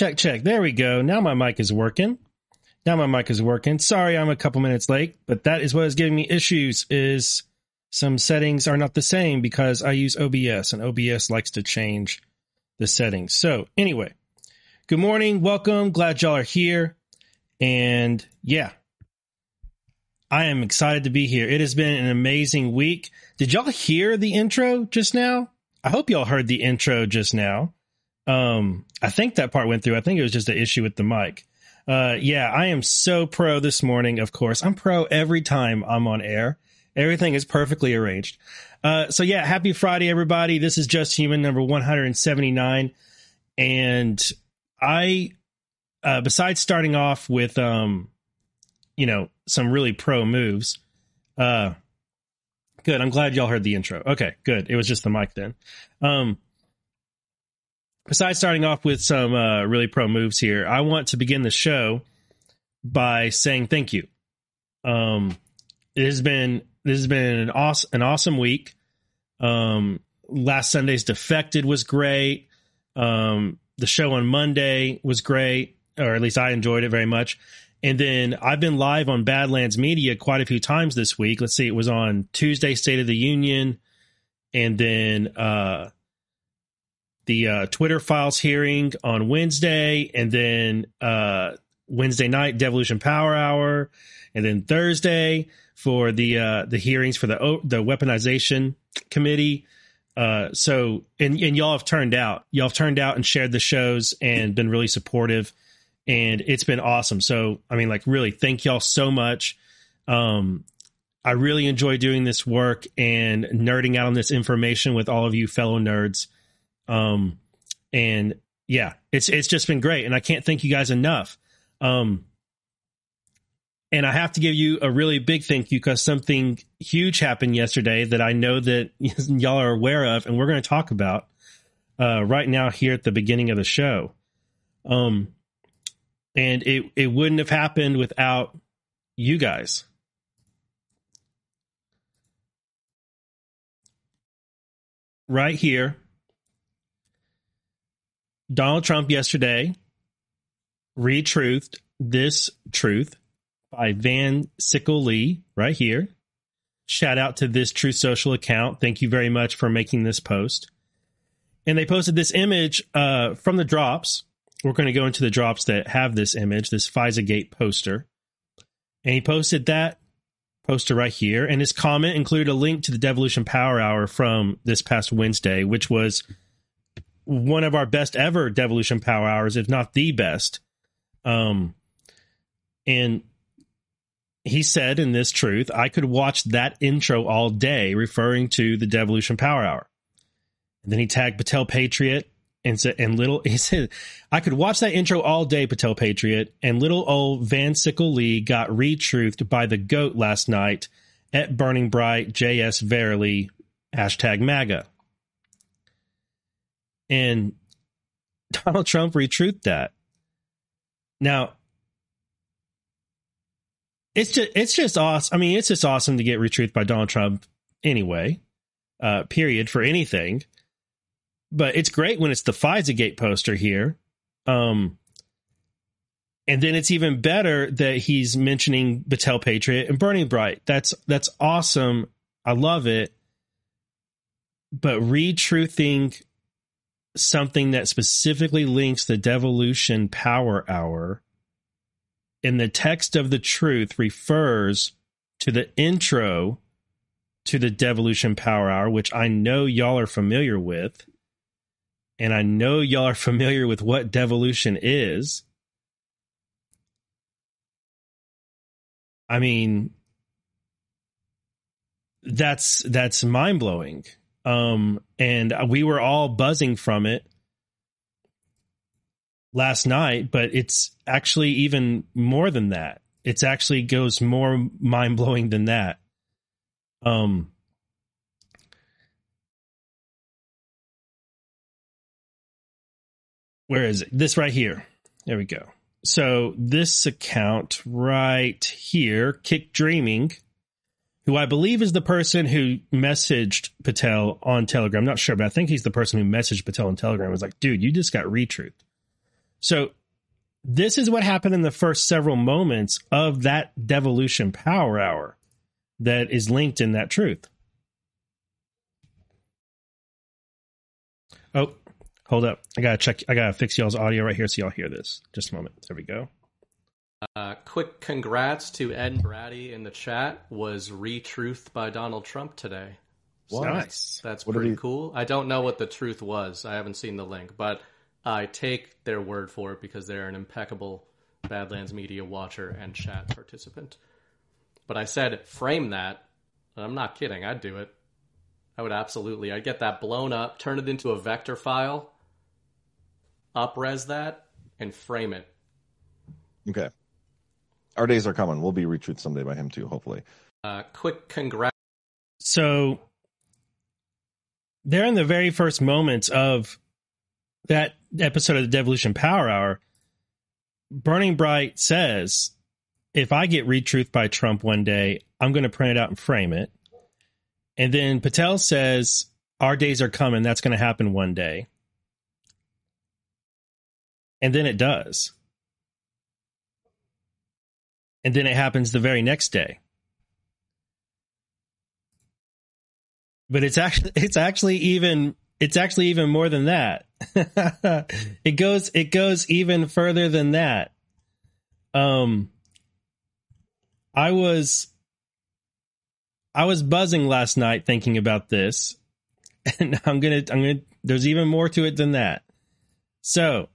Check, check. There we go. Now my mic is working. Now my mic is working. Sorry, I'm a couple minutes late, but that is what is giving me issues is some settings are not the same because I use OBS and OBS likes to change the settings. So anyway, good morning. Welcome. Glad y'all are here. And yeah, I am excited to be here. It has been an amazing week. Did y'all hear the intro just now? I hope y'all heard the intro just now. Um, I think that part went through. I think it was just an issue with the mic. Uh, yeah, I am so pro this morning. Of course, I'm pro every time I'm on air. Everything is perfectly arranged. Uh, so yeah, happy Friday, everybody. This is Just Human number 179. And I, uh, besides starting off with, um, you know, some really pro moves, uh, good. I'm glad y'all heard the intro. Okay, good. It was just the mic then. Um, besides starting off with some uh, really pro moves here, I want to begin the show by saying thank you. Um, it has been this has been an awesome an awesome week. Um, last Sunday's defected was great. Um, the show on Monday was great, or at least I enjoyed it very much. And then I've been live on Badlands Media quite a few times this week. Let's see, it was on Tuesday, State of the Union, and then uh, the uh, Twitter files hearing on Wednesday, and then uh, Wednesday night Devolution Power Hour, and then Thursday for the uh, the hearings for the the weaponization committee. Uh, so and and y'all have turned out, y'all have turned out and shared the shows and been really supportive, and it's been awesome. So I mean, like really, thank y'all so much. Um, I really enjoy doing this work and nerding out on this information with all of you fellow nerds. Um, and yeah, it's it's just been great, and I can't thank you guys enough. Um, and I have to give you a really big thank you because something huge happened yesterday that I know that y'all are aware of, and we're going to talk about uh, right now here at the beginning of the show. Um, and it it wouldn't have happened without you guys. Right here, Donald Trump yesterday retruthed this truth by Van Sickle Lee right here. Shout out to this Truth Social account. Thank you very much for making this post. And they posted this image uh, from the drops. We're going to go into the drops that have this image, this FISA Gate poster. And he posted that poster right here. And his comment included a link to the Devolution Power Hour from this past Wednesday, which was one of our best ever Devolution Power Hours, if not the best. Um, and he said in this truth, I could watch that intro all day, referring to the Devolution Power Hour. And then he tagged Patel Patriot and said, and little, he said, I could watch that intro all day, Patel Patriot, and little old Van Sickle Lee got retruthed by the goat last night at Burning Bright, JS Verily, hashtag MAGA. And Donald Trump retruthed that. Now, it's just it's just awesome. I mean, it's just awesome to get retruthed by Donald Trump anyway. Uh, period for anything. But it's great when it's the FISA gate poster here. Um, and then it's even better that he's mentioning Patel Patriot and Burning Bright. That's that's awesome. I love it. But retruthing something that specifically links the devolution power hour in the text of the truth refers to the intro to the Devolution Power Hour, which I know y'all are familiar with. And I know y'all are familiar with what devolution is. I mean, that's that's mind blowing. Um, and we were all buzzing from it last night, but it's actually even more than that. It's actually goes more mind blowing than that. Um, where is it? This right here. There we go. So this account right here, Kick Dreaming, who I believe is the person who messaged Patel on Telegram. I'm not sure, but I think he's the person who messaged Patel on Telegram. Was like, dude, you just got retruthed So this is what happened in the first several moments of that devolution power hour that is linked in that truth. Oh, hold up. I gotta check. I gotta fix y'all's audio right here so y'all hear this. Just a moment. There we go. Uh, quick congrats to Ed Brady in the chat. Was retruth by Donald Trump today. So nice. That's what pretty cool. I don't know what the truth was. I haven't seen the link, but I take their word for it because they're an impeccable Badlands Media watcher and chat participant. But I said, frame that. I'm not kidding. I'd do it. I would absolutely. I'd get that blown up, turn it into a vector file, upres that, and frame it. Okay. Our days are coming. We'll be retweeted someday by him too, hopefully. Uh, quick congrats. So they're in the very first moments of that episode of the Devolution Power Hour. Burning Bright says, if I get retruth by Trump one day, I'm going to print it out and frame it. And then Patel says, our days are coming. That's going to happen one day. And then it does. And then it happens the very next day. But it's actually it's actually even it's actually even more than that. it goes it goes even further than that. Um I was I was buzzing last night thinking about this. And I'm going to I'm going to there's even more to it than that. So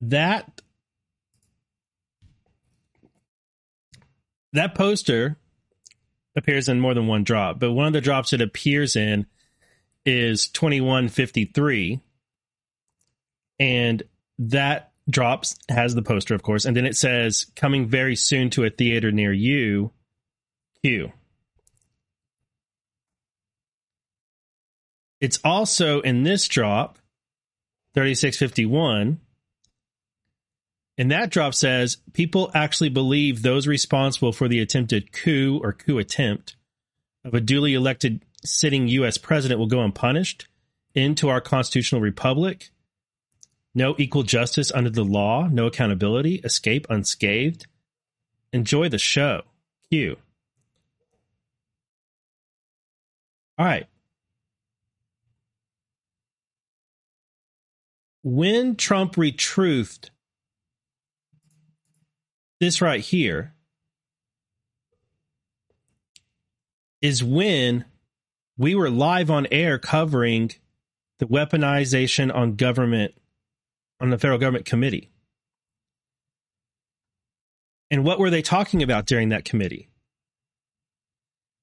that that poster appears in more than one drop, but one of the drops it appears in is 2153 and that drops has the poster of course and then it says coming very soon to a theater near you. Q. It's also in this drop 3651 and that drop says people actually believe those responsible for the attempted coup or coup attempt of a duly elected sitting U.S. president will go unpunished into our constitutional republic. No equal justice under the law, no accountability, escape unscathed. Enjoy the show. Q. All right. When Trump retruthed this right here is when we were live on air covering the weaponization on government on the federal government committee. And what were they talking about during that committee?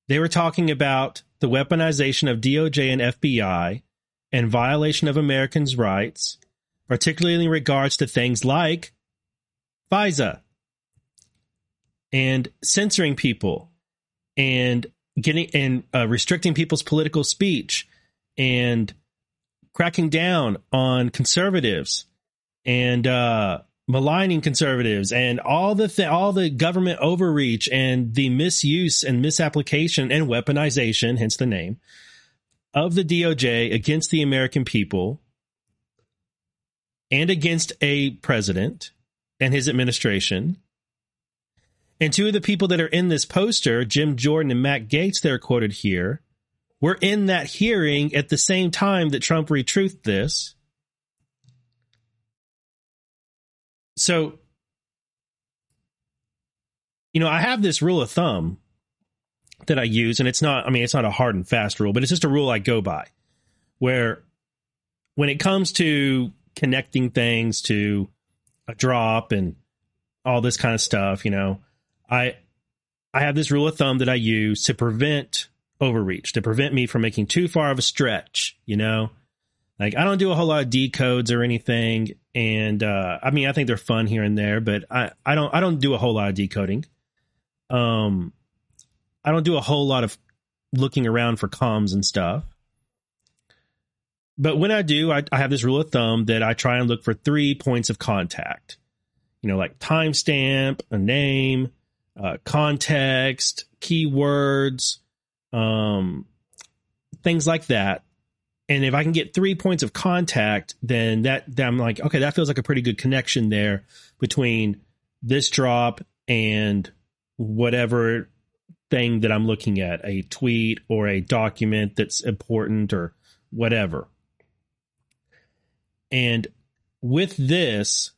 They were talking about the weaponization of DOJ and FBI and violation of Americans' rights, particularly in regards to things like FISA, and censoring people and getting and uh, restricting people's political speech and cracking down on conservatives and uh, maligning conservatives and all the th- all the government overreach and the misuse and misapplication and weaponization, hence the name, of the DOJ against the American people and against a president and his administration and two of the people that are in this poster, Jim Jordan and Matt Gaetz, they're quoted here, were in that hearing at the same time that Trump retruthed this. So, you know, I have this rule of thumb that I use, and it's not, I mean, it's not a hard and fast rule, but it's just a rule I go by where when it comes to connecting things to a drop and all this kind of stuff, you know, I I have this rule of thumb that I use to prevent overreach, to prevent me from making too far of a stretch, you know? Like I don't do a whole lot of decodes or anything. And uh I mean I think they're fun here and there, but I, I don't I don't do a whole lot of decoding. Um I don't do a whole lot of looking around for comms and stuff. But when I do, I, I have this rule of thumb that I try and look for three points of contact. You know, like timestamp, a name, uh, context, keywords, um, things like that. And if I can get three points of contact, then that, then I'm like, okay, that feels like a pretty good connection there between this drop and whatever thing that I'm looking at, a tweet or a document that's important or whatever. And with this,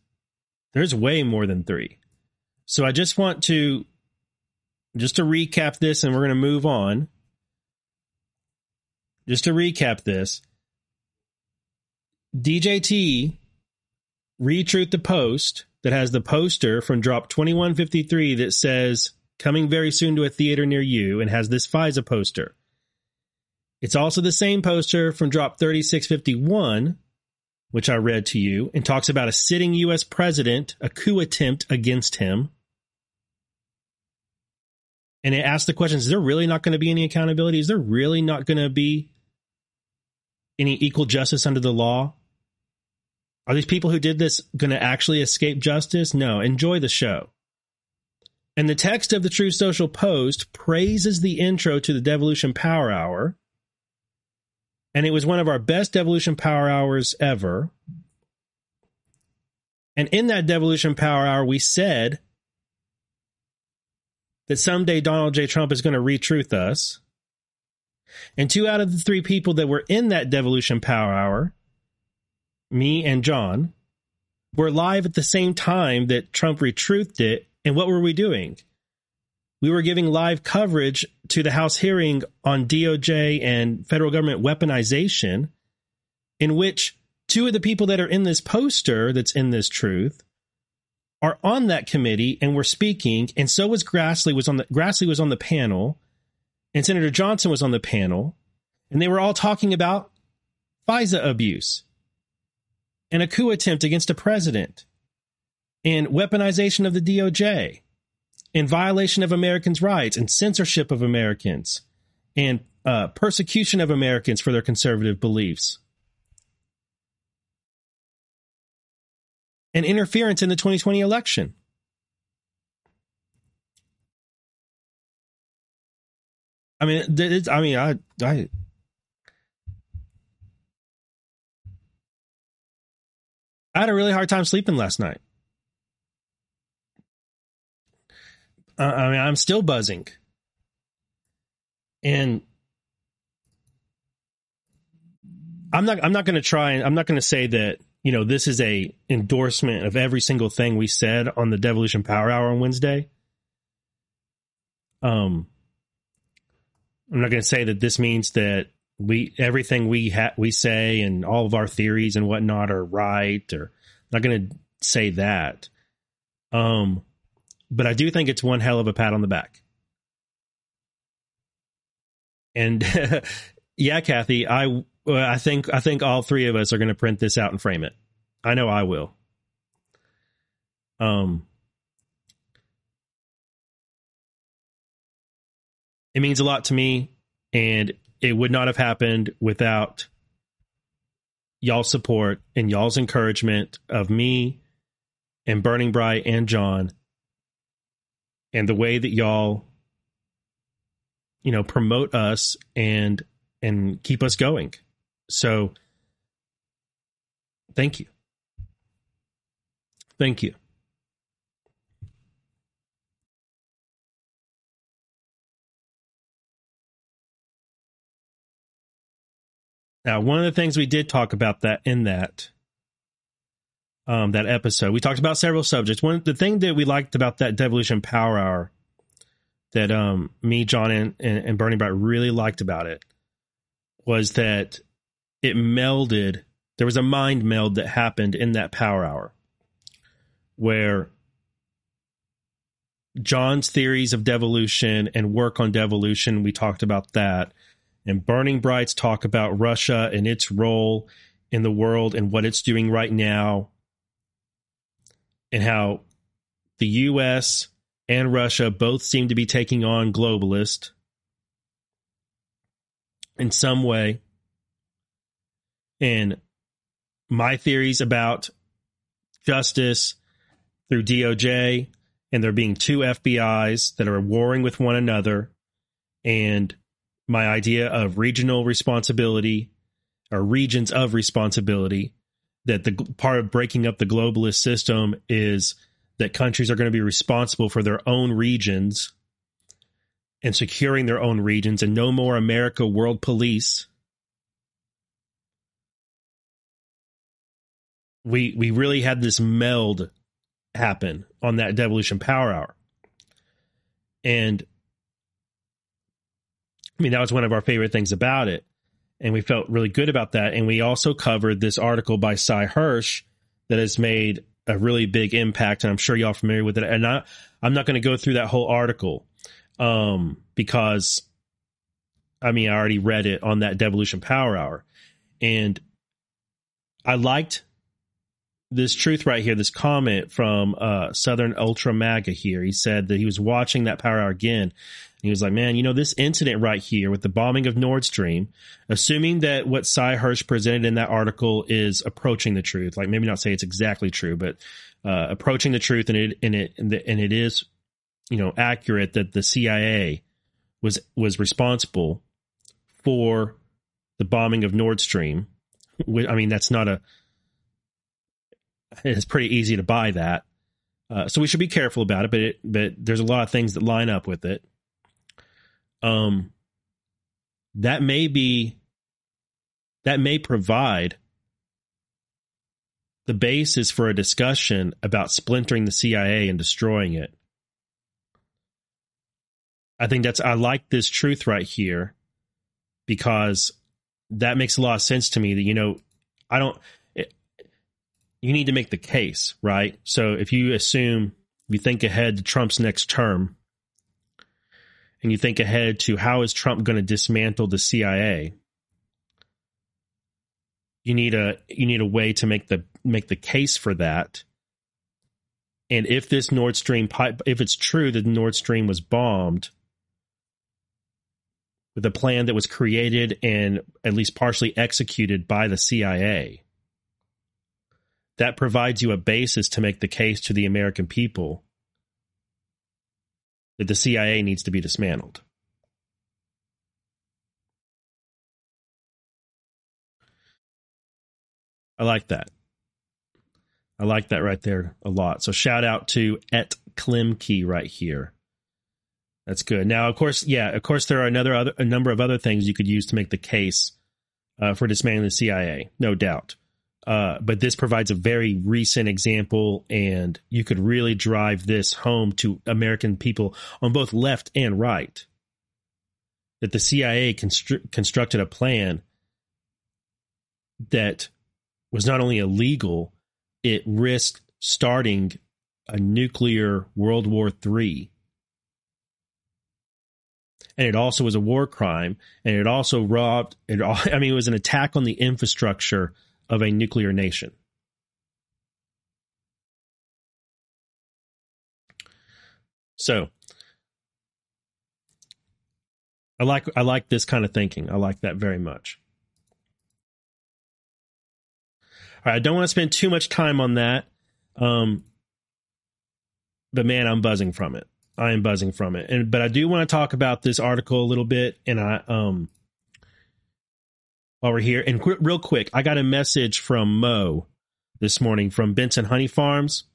there's way more than three. So I just want to just to recap this and we're going to move on. Just to recap this, DJT retruth the post that has the poster from drop 2153 that says coming very soon to a theater near you and has this FISA poster. It's also the same poster from drop 3651 which I read to you and talks about a sitting US president, a coup attempt against him. And it asks the question, is there really not going to be any accountability? Is there really not going to be any equal justice under the law? Are these people who did this going to actually escape justice? No. Enjoy the show. And the text of the Truth Social Post praises the intro to the Devolution Power Hour. And it was one of our best Devolution Power Hours ever. And in that Devolution Power Hour, we said that someday Donald J. Trump is going to retruth us. And two out of the three people that were in that Devolution Power Hour me and John, were live at the same time that Trump retruthed it. And what were we doing? We were giving live coverage to the House hearing on DOJ and federal government weaponization, in which two of the people that are in this poster that's in this truth are on that committee and were speaking. And so was Grassley was on the Grassley was on the panel, and Senator Johnson was on the panel, and they were all talking about FISA abuse and a coup attempt against a president and weaponization of the DOJ and violation of Americans' rights and censorship of Americans and uh, persecution of Americans for their conservative beliefs and interference in the 2020 election. I mean, I mean, I, I, I had a really hard time sleeping last night. Uh, I mean, I'm still buzzing. And I'm not I'm not going to try and I'm not going to say that, you know, this is a endorsement of every single thing we said on the Devolution Power Hour on Wednesday. Um I'm not going to say that this means that we everything we ha- we say and all of our theories and whatnot are right or I'm not going to say that. Um, but I do think it's one hell of a pat on the back. And yeah, Kathy, I I think I think all three of us are going to print this out and frame it. I know I will. Um, it means a lot to me, and it would not have happened without y'all's support and y'all's encouragement of me and Burning Bright and John and the way that y'all you know promote us and and keep us going. So thank you. Thank you. Now, one of the things we did talk about that in that um, that episode, we talked about several subjects. One the thing that we liked about that Devolution Power Hour that um, me, John, and, and, and Burning Bright really liked about it was that it melded. There was a mind meld that happened in that Power Hour where John's theories of devolution and work on devolution, we talked about that and Burning Brights talk about Russia and its role in the world and what it's doing right now, and how the U.S. and Russia both seem to be taking on globalist in some way. And my theories about justice through DOJ and there being two FBIs that are warring with one another and my idea of regional responsibility or regions of responsibility. That the part of breaking up the globalist system is that countries are going to be responsible for their own regions and securing their own regions and no more America world police. We we really had this meld happen on that devolution power hour. And I mean that was one of our favorite things about it. And we felt really good about that. And we also covered this article by Sy Hersh that has made a really big impact, and I'm sure y'all are familiar with it. And I, I'm not going to go through that whole article um, because, I mean, I already read it on that Devolution Power Hour, and I liked this truth right here. This comment from uh, Southern Ultra MAGA here. He said that he was watching that Power Hour again, And he was like, man, you know, this incident right here with the bombing of Nord Stream, assuming that what Sy Hersh presented in that article is approaching the truth, like maybe not say it's exactly true, but uh, approaching the truth and it, and it, and it is, you know, accurate that the CIA was, was responsible for the bombing of Nord Stream. I mean, that's not a, it's pretty easy to buy that. Uh, so we should be careful about it, but it, but there's a lot of things that line up with it um, that may be that may provide the basis for a discussion about splintering the CIA and destroying it. I think that's I like this truth right here because that makes a lot of sense to me that you know I don't you need to make the case, right? So if you assume you think ahead to Trump's next term and you think ahead to how is Trump going to dismantle the CIA, you need a you need a way to make the make the case for that. And if this Nord Stream pipe, if it's true that Nord Stream was bombed with a plan that was created and at least partially executed by the CIA, that provides you a basis to make the case to the American people that the CIA needs to be dismantled. I like that. I like that right there a lot. So shout out to Et Klimke right here. That's good. Now, of course, yeah, of course, there are another other, a number of other things you could use to make the case uh, for dismantling the CIA, no doubt. Uh, but this provides a very recent example, and you could really drive this home to American people on both left and right. That the CIA constru- constructed a plan that was not only illegal, it risked starting a nuclear World War III. And it also was a war crime, and it also robbed. It, I mean, it was an attack on the infrastructure of a nuclear nation. So I like I like this kind of thinking. I like that very much. All right, I don't want to spend too much time on that. Um, but man, I'm buzzing from it. I am buzzing from it. And but I do want to talk about this article a little bit and I um while we're here. And qu- real quick, I got a message from Mo this morning from Benson Honey Farms.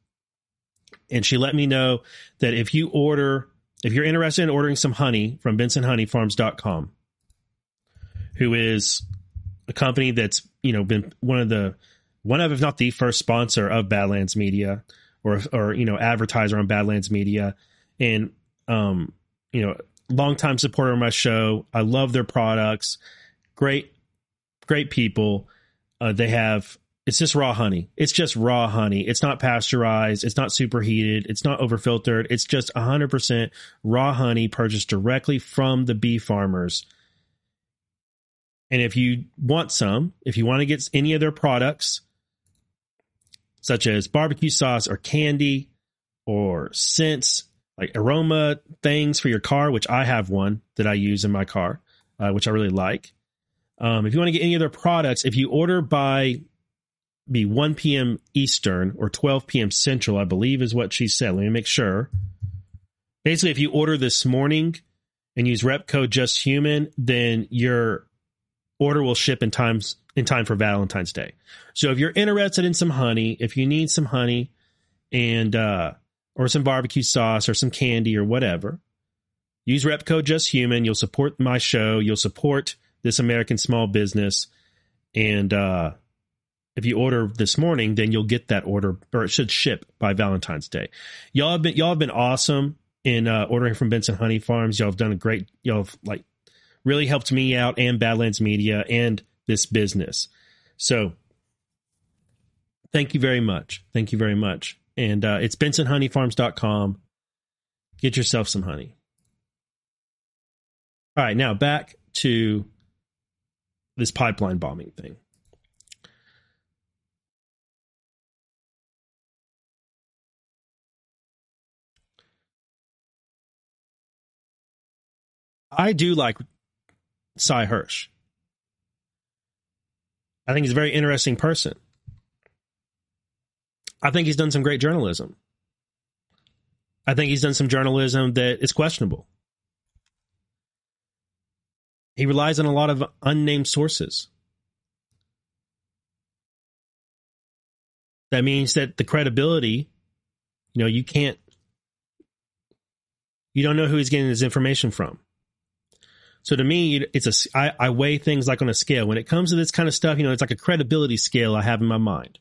And she let me know that if you order, if you're interested in ordering some honey from BensonHoneyFarms.com, who is a company that's, you know, been one of the, one of, if not the first sponsor of Badlands Media or, or, you know, advertiser on Badlands Media. And, um, you know, longtime supporter of my show. I love their products. Great great people. Uh, they have it's just raw honey. It's just raw honey. It's not pasteurized. It's not superheated. It's not overfiltered. It's just 100% raw honey purchased directly from the bee farmers. And if you want some, if you want to get any of their products, such as barbecue sauce or candy or scents, like aroma things for your car, which I have one that I use in my car, uh, which I really like. Um, if you want to get any of their products, if you order by be 1 p.m. Eastern or 12 p.m. Central, I believe is what she said. Let me make sure. Basically, if you order this morning and use rep code just human, then your order will ship in times in time for Valentine's Day. So if you're interested in some honey, if you need some honey and uh or some barbecue sauce or some candy or whatever, use rep code just human. You'll support my show. You'll support this American small business. And uh if you order this morning, then you'll get that order or it should ship by Valentine's Day. Y'all have been y'all have been awesome in uh ordering from Benson Honey Farms. Y'all have done a great y'all have like really helped me out and Badlands Media and this business. So thank you very much. Thank you very much. And uh, it's bensonhoneyfarms.com. Get yourself some honey. All right, now back to this pipeline bombing thing. I do like Sy Hersh. I think he's a very interesting person. I think he's done some great journalism. I think he's done some journalism that is questionable. He relies on a lot of unnamed sources. That means that the credibility, you know, you can't, you don't know who he's getting his information from. So to me, it's a I, I weigh things like on a scale. When it comes to this kind of stuff, you know, it's like a credibility scale I have in my mind.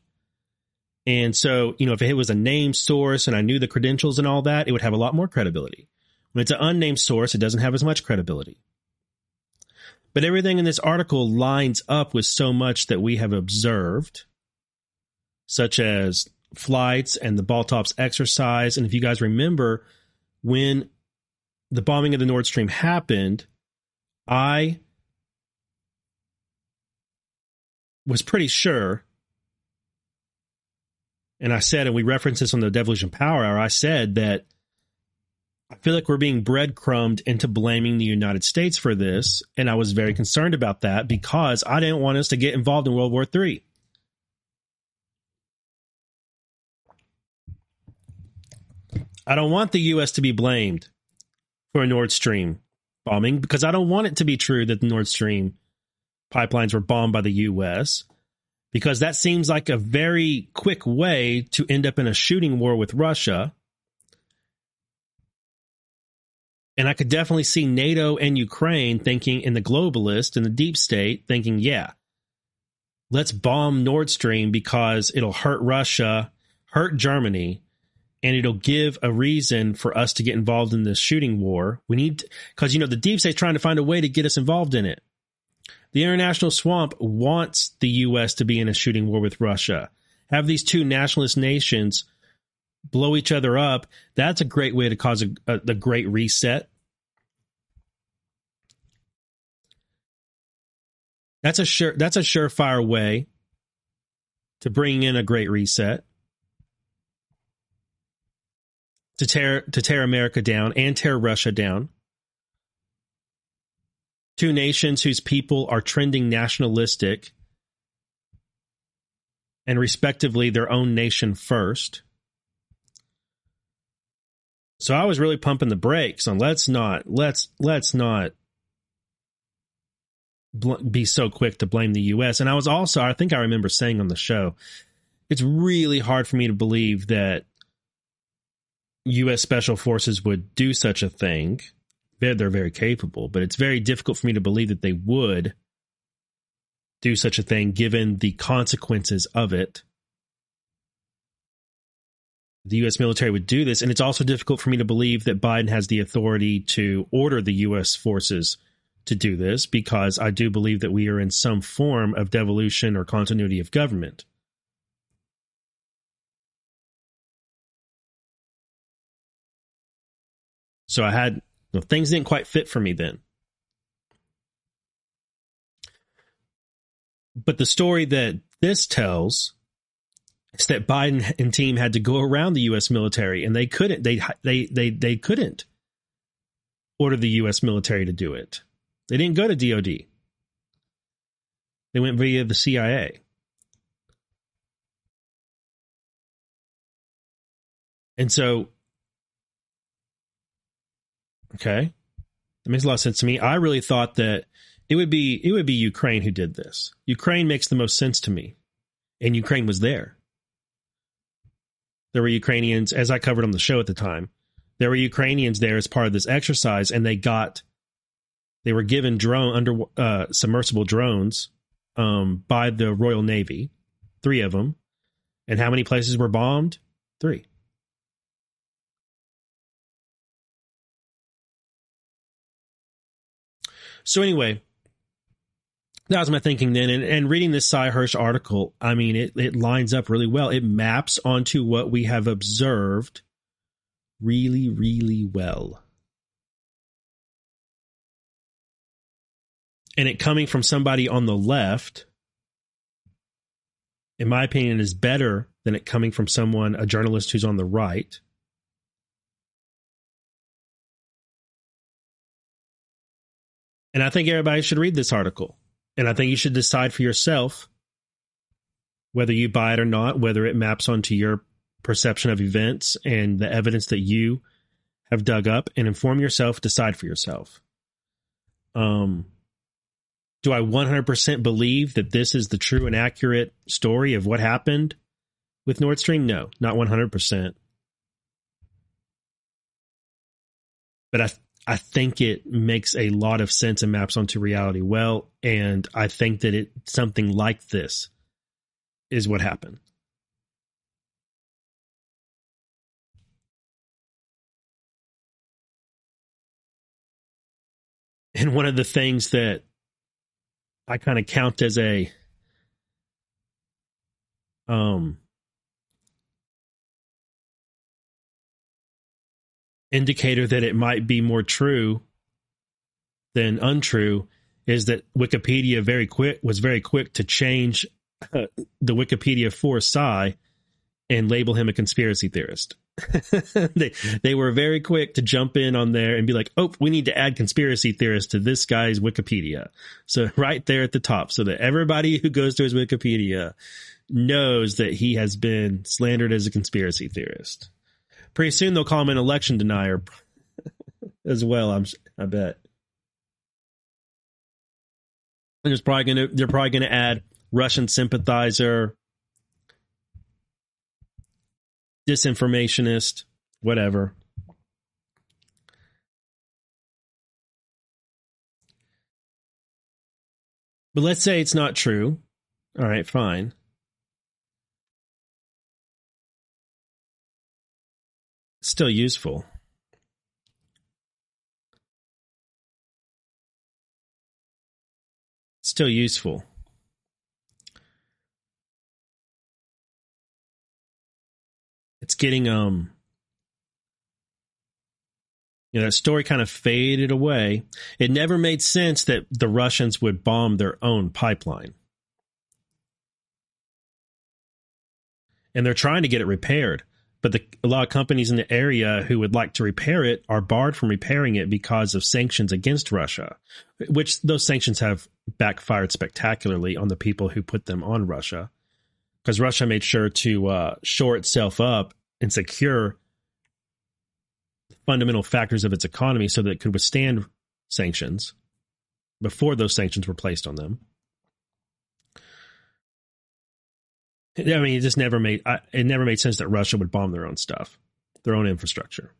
And so, you know, if it was a named source and I knew the credentials and all that, it would have a lot more credibility. When it's an unnamed source, it doesn't have as much credibility. But everything in this article lines up with so much that we have observed, such as flights and the Baltops exercise. And if you guys remember, when the bombing of the Nord Stream happened, I was pretty sure, and I said, and we referenced this on the Devolution Power Hour, I said that I feel like we're being breadcrumbed into blaming the United States for this. And I was very concerned about that because I didn't want us to get involved in World War III. I don't want the U.S. to be blamed for a Nord Stream bombing because I don't want it to be true that the Nord Stream pipelines were bombed by the U.S. because that seems like a very quick way to end up in a shooting war with Russia. And I could definitely see NATO and Ukraine thinking, in the globalist and the deep state, thinking, yeah, let's bomb Nord Stream because it'll hurt Russia, hurt Germany, and it'll give a reason for us to get involved in this shooting war. We need, because, you know, the deep state's trying to find a way to get us involved in it. The international swamp wants the U.S. to be in a shooting war with Russia. Have these two nationalist nations blow each other up. That's a great way to cause a, a, the great reset. That's a sure. That's a surefire way to bring in a great reset. to tear to tear America down and tear Russia down. Two nations whose people are trending nationalistic and respectively their own nation first. So I was really pumping the brakes on let's not let's let's not bl- be so quick to blame the US and I was also I think I remember saying on the show it's really hard for me to believe that U.S. Special Forces would do such a thing. They're, they're very capable, but it's very difficult for me to believe that they would do such a thing given the consequences of it. The U.S. military would do this, and it's also difficult for me to believe that Biden has the authority to order the U.S. forces to do this because I do believe that we are in some form of devolution or continuity of government. So I had you know, things didn't quite fit for me then. But the story that this tells is that Biden and team had to go around the U.S. military, and they couldn't. They they they they couldn't order the U.S. military to do it. They didn't go to DoD. They went via the CIA. And so Okay. That makes a lot of sense to me. I really thought that it would be it would be Ukraine who did this. Ukraine makes the most sense to me, and Ukraine was there. There were Ukrainians, as I covered on the show at the time. There were Ukrainians there as part of this exercise, and they got they were given drone under uh, submersible drones um, by the Royal Navy, three of them. And how many places were bombed? Three. So anyway, that was my thinking then. And, and reading this Sy Hersh article, I mean, it, it lines up really well. It maps onto what we have observed really, really well. And it coming from somebody on the left, in my opinion, is better than it coming from someone, a journalist who's on the right. And I think everybody should read this article. And I think you should decide for yourself whether you buy it or not, whether it maps onto your perception of events and the evidence that you have dug up and inform yourself, decide for yourself. Um, do I 100% believe that this is the true and accurate story of what happened with Nord Stream? No, not 100%. But I I think it makes a lot of sense and maps onto reality well. And I think that it something like this is what happened. And one of the things that I kind of count as a um indicator that it might be more true than untrue is that Wikipedia very quick was very quick to change uh, the Wikipedia for Sy and label him a conspiracy theorist. they they were very quick to jump in on there and be like, "Oh, we need to add conspiracy theorists to this guy's Wikipedia." So right there at the top, so that everybody who goes to his Wikipedia knows that he has been slandered as a conspiracy theorist. Pretty soon they'll call him an election denier as well. I'm I bet. And there's probably gonna they're probably gonna add Russian sympathizer, disinformationist, whatever. But let's say it's not true. All right, fine. still useful. Still useful. It's getting um you know, that story kind of faded away. It never made sense that the Russians would bomb their own pipeline. And they're trying to get it repaired but the, a lot of companies in the area who would like to repair it are barred from repairing it because of sanctions against Russia, which those sanctions have backfired spectacularly on the people who put them on Russia. Because Russia made sure to uh, shore itself up and secure fundamental factors of its economy so that it could withstand sanctions before those sanctions were placed on them. I mean, it just never made it never made sense that Russia would bomb their own stuff, their own infrastructure.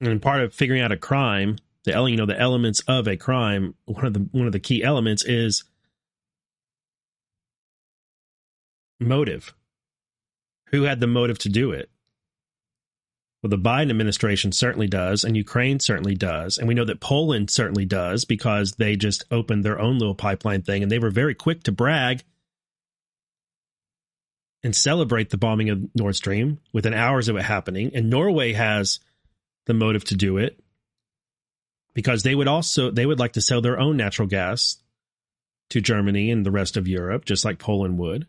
And part of figuring out a crime, the you know the elements of a crime, one of the one of the key elements is motive. Who had the motive to do it? Well, the Biden administration certainly does, and Ukraine certainly does. And we know that Poland certainly does because they just opened their own little pipeline thing and they were very quick to brag and celebrate the bombing of Nord Stream within hours of it happening. And Norway has the motive to do it because they would also they would like to sell their own natural gas to Germany and the rest of Europe, just like Poland would.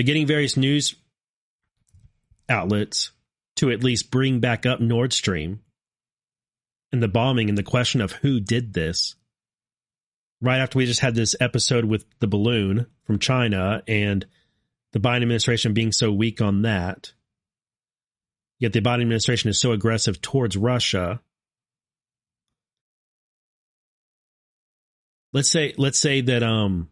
But getting various news outlets to at least bring back up Nord Stream and the bombing and the question of who did this right after we just had this episode with the balloon from China and the Biden administration being so weak on that. Yet the Biden administration is so aggressive towards Russia. Let's say let's say that um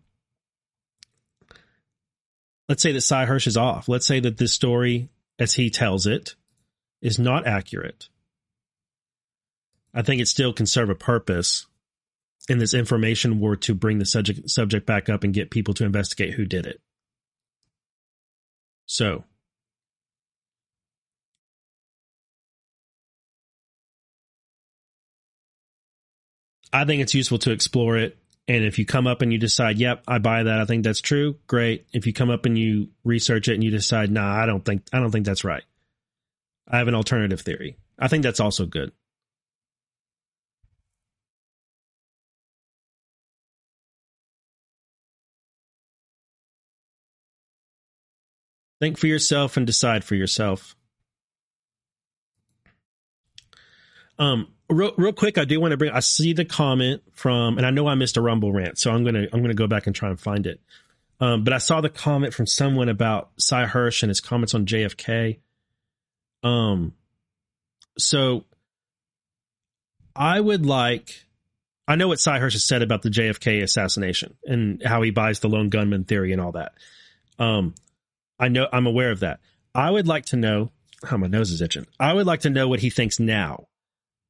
let's say that Sy Hersh is off. Let's say that this story, as he tells it, is not accurate. I think it still can serve a purpose in this information war to bring the subject subject back up and get people to investigate who did it. So I think it's useful to explore it. And if you come up and you decide, yep, I buy that, I think that's true, great. If you come up and you research it and you decide, nah, I don't think I don't think that's right. I have an alternative theory. I think that's also good. Think for yourself and decide for yourself. Um, real, real quick, I do want to bring. I see the comment from, and I know I missed a Rumble rant, so I'm gonna I'm gonna go back and try and find it. Um, but I saw the comment from someone about Sy Hersh and his comments on JFK. Um, so I would like. I know what Sy Hersh has said about the JFK assassination and how he buys the lone gunman theory and all that. Um, I know I'm aware of that. I would like to know how oh, my nose is itching. I would like to know what he thinks now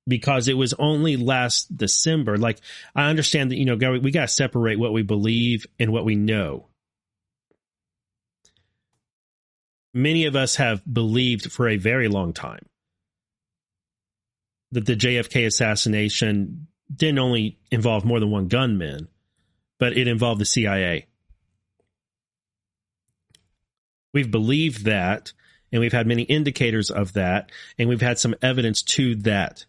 because it was only last December. Like I understand that, you know, we got to separate what we believe and what we know. Many of us have believed for a very long time that the JFK assassination didn't only involve more than one gunman, but it involved the CIA. We've believed that, and we've had many indicators of that, and we've had some evidence to that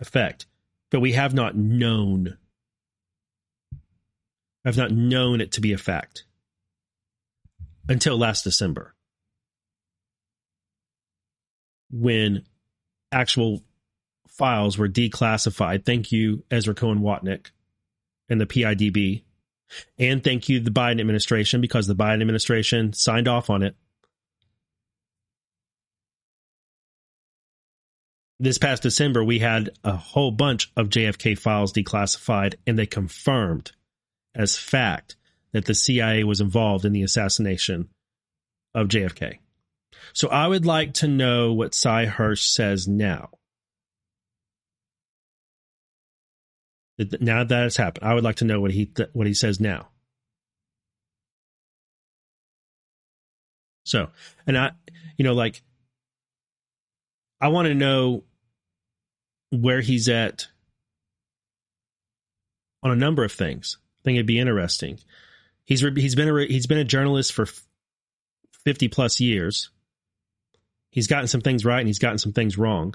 effect, but we have not known. I've not known it to be a fact until last December when actual files were declassified. Thank you, Ezra Cohen Watnick and the PIDB and thank you, the Biden administration, because the Biden administration signed off on it. This past December, we had a whole bunch of JFK files declassified, and they confirmed as fact that the CIA was involved in the assassination of JFK. So I would like to know what Sy Hersh says now. Now that has happened, I would like to know what he th- what he says now. So, and I, you know, like, I want to know where he's at on a number of things. I think it'd be interesting. He's he's been a he's been a journalist for fifty plus years. He's gotten some things right and he's gotten some things wrong.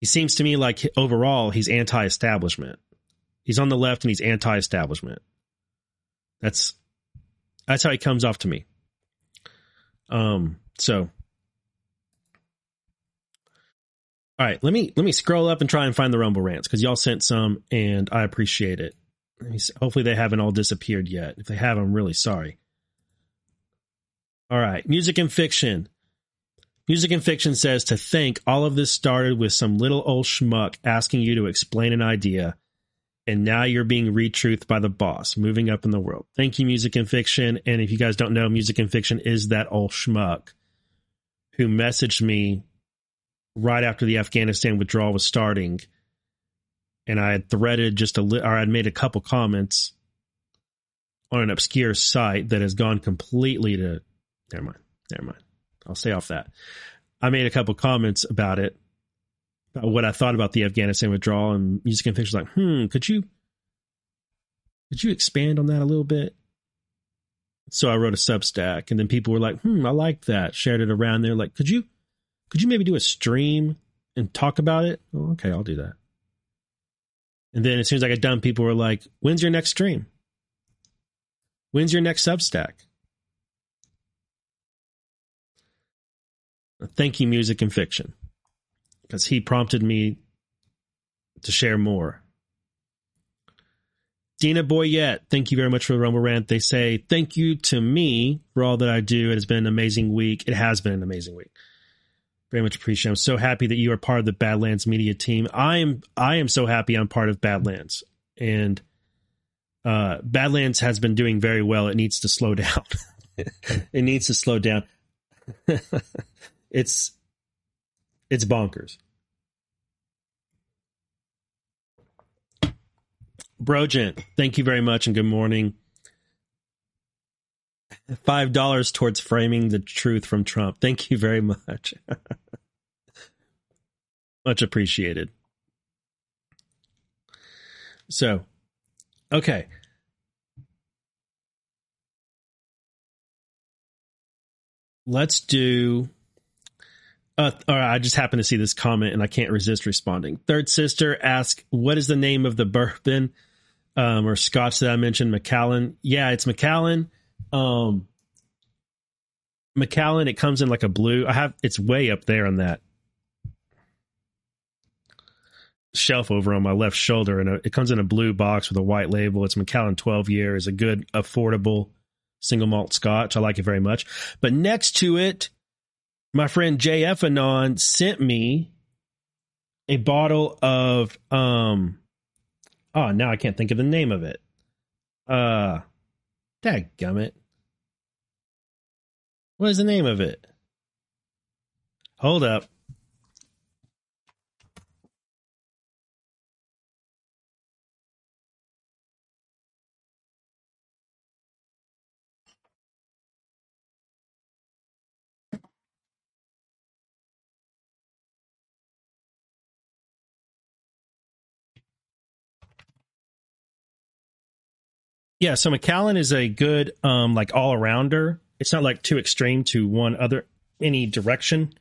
he seems to me like overall he's anti-establishment. He's on the left and he's anti-establishment. That's that's how he comes off to me. Um so all right, let me let me scroll up and try and find the Rumble rants because y'all sent some and I appreciate it. Hopefully they haven't all disappeared yet. If they have, I'm really sorry. All right, music and fiction. Music and Fiction says to think all of this started with some little old schmuck asking you to explain an idea, and now you're being retruthed by the boss, moving up in the world. Thank you, Music and Fiction. And if you guys don't know, Music and Fiction is that old schmuck who messaged me right after the Afghanistan withdrawal was starting, and I had threaded just a li- or I'd made a couple comments on an obscure site that has gone completely to. Never mind. Never mind. I'll stay off that. I made a couple comments about it, about what I thought about the Afghanistan withdrawal, and Music and Fiction was like, hmm, could you could you expand on that a little bit? So I wrote a Substack, and then people were like, hmm, I like that. Shared it around there. Like, could you could you maybe do a stream and talk about it? Oh, okay, I'll do that. And then as soon as I got done, people were like, when's your next stream? When's your next Substack? Thank you, music and fiction, because he prompted me to share more. Dina Boyette, thank you very much for the Rumble Rant. They say, thank you to me for all that I do. It has been an amazing week. It has been an amazing week. Very much appreciate. I'm so happy that you are part of the Badlands media team. I am. I am so happy I'm part of Badlands, and uh, Badlands has been doing very well. It needs to slow down. it needs to slow down. it's it's bonkers. Brogent, thank you very much and good morning. Five dollars towards framing the truth from Trump. Thank you very much. much appreciated. So, okay. Let's do. Uh, all right, I just happened to see this comment and I can't resist responding. Third sister asks, "What is the name of the bourbon um, or Scotch that I mentioned? Macallan. Yeah, it's Macallan. Um, Macallan. It comes in like a blue. I have. It's way up there on that shelf over on my left shoulder, and it comes in a blue box with a white label. It's Macallan 12 year. is a good, affordable single malt Scotch. I like it very much. But next to it, my friend JF Anon sent me a bottle of um oh now I can't think of the name of it. Uh gummit. What is the name of it? Hold up. Yeah, so Macallan is a good um like all arounder. It's not like too extreme to one other any direction.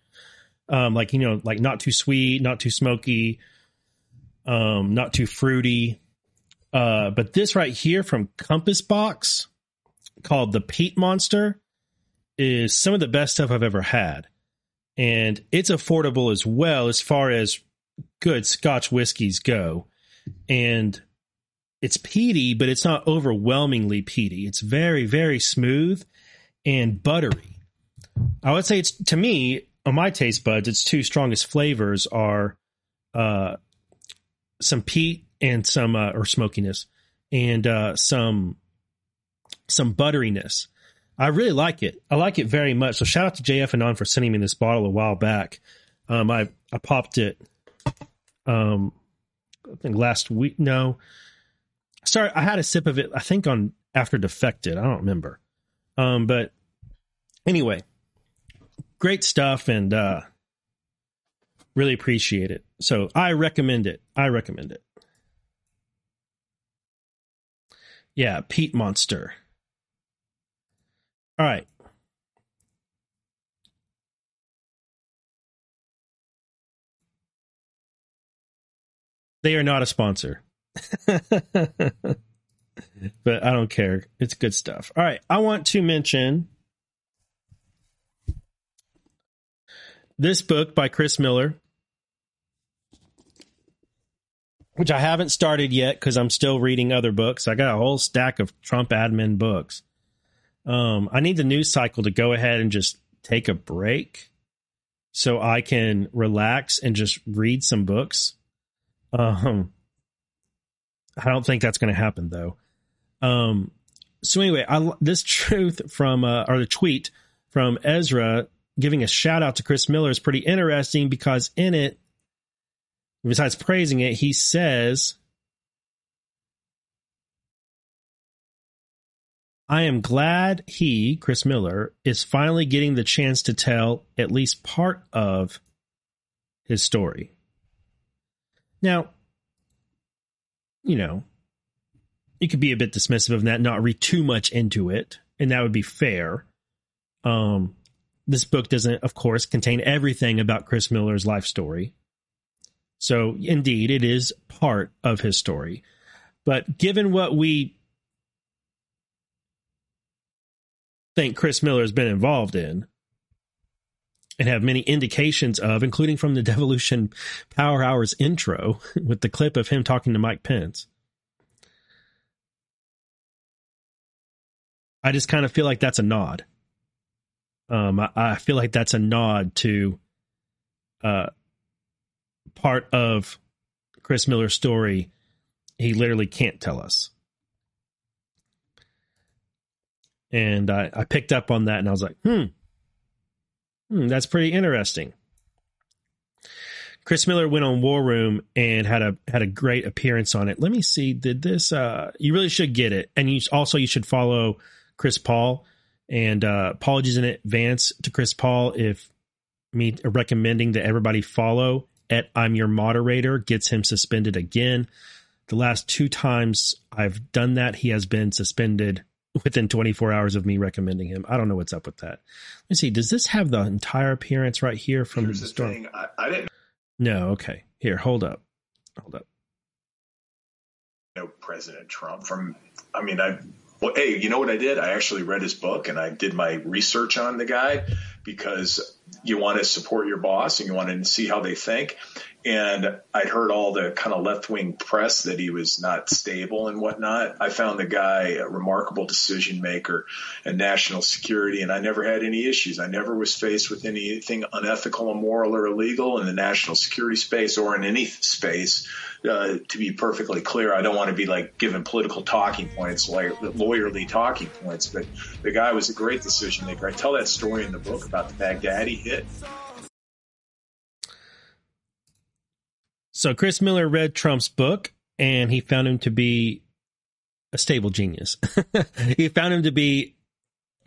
Um like you know, like not too sweet, not too smoky, um not too fruity. Uh but this right here from Compass Box called the Peat Monster is some of the best stuff I've ever had. And it's affordable as well as far as good scotch whiskeys go. And it's peaty, but it's not overwhelmingly peaty. It's very, very smooth and buttery. I would say it's to me, on my taste buds, its two strongest flavors are uh, some peat and some uh, or smokiness and uh, some some butteriness. I really like it. I like it very much. So shout out to JF Anon for sending me this bottle a while back. Um, I I popped it. Um, I think last week. No, sorry, I had a sip of it. I think on after defected. I don't remember. Um, but anyway, great stuff, and uh, really appreciate it. So I recommend it. I recommend it. Yeah, Peat Monster. All right. They are not a sponsor. but I don't care. It's good stuff. All right. I want to mention this book by Chris Miller, which I haven't started yet because I'm still reading other books. I got a whole stack of Trump admin books. Um, I need the news cycle to go ahead and just take a break so I can relax and just read some books. Um, I don't think that's going to happen though. Um, so anyway, I, this truth from uh, or the tweet from Ezra giving a shout out to Chris Miller is pretty interesting because in it, besides praising it, he says, I am glad he, Chris Miller, is finally getting the chance to tell at least part of his story. Now, you know, you could be a bit dismissive of that, not read too much into it, and that would be fair. Um, this book doesn't, of course, contain everything about Chris Miller's life story. So, indeed, it is part of his story. But given what we think Chris Miller has been involved in, and have many indications of, including from the Devolution Power Hours intro with the clip of him talking to Mike Pence. I just kind of feel like that's a nod. Um, I, I feel like that's a nod to uh, part of Chris Miller's story he literally can't tell us. And I, I picked up on that and I was like, hmm, hmm, that's pretty interesting. Chris Miller went on War Room and had a had a great appearance on it. Let me see. Did this? Uh, you really should get it, and you also you should follow Chris Paul. And uh, apologies in advance to Chris Paul if me recommending that everybody follow at I'm your moderator gets him suspended again. The last two times I've done that, he has been suspended within 24 hours of me recommending him. I don't know what's up with that. Let me see. Does this have the entire appearance right here from Here's the storm? thing. I, I didn't No. Okay. Here, hold up. Hold up. No, President Trump from. I mean, I. Well, hey, you know what I did? I actually read his book and I did my research on the guy because you want to support your boss and you want to see how they think. And I'd heard all the kind of left wing press that he was not stable and whatnot. I found the guy a remarkable decision maker and national security, and I never had any issues. I never was faced with anything unethical, immoral, or illegal in the national security space or in any space. Uh, to be perfectly clear, I don't want to be like giving political talking points, like lawyerly talking points, but the guy was a great decision maker. I tell that story in the book about the Baghdadi hit. So Chris Miller read Trump's book and he found him to be a stable genius. he found him to be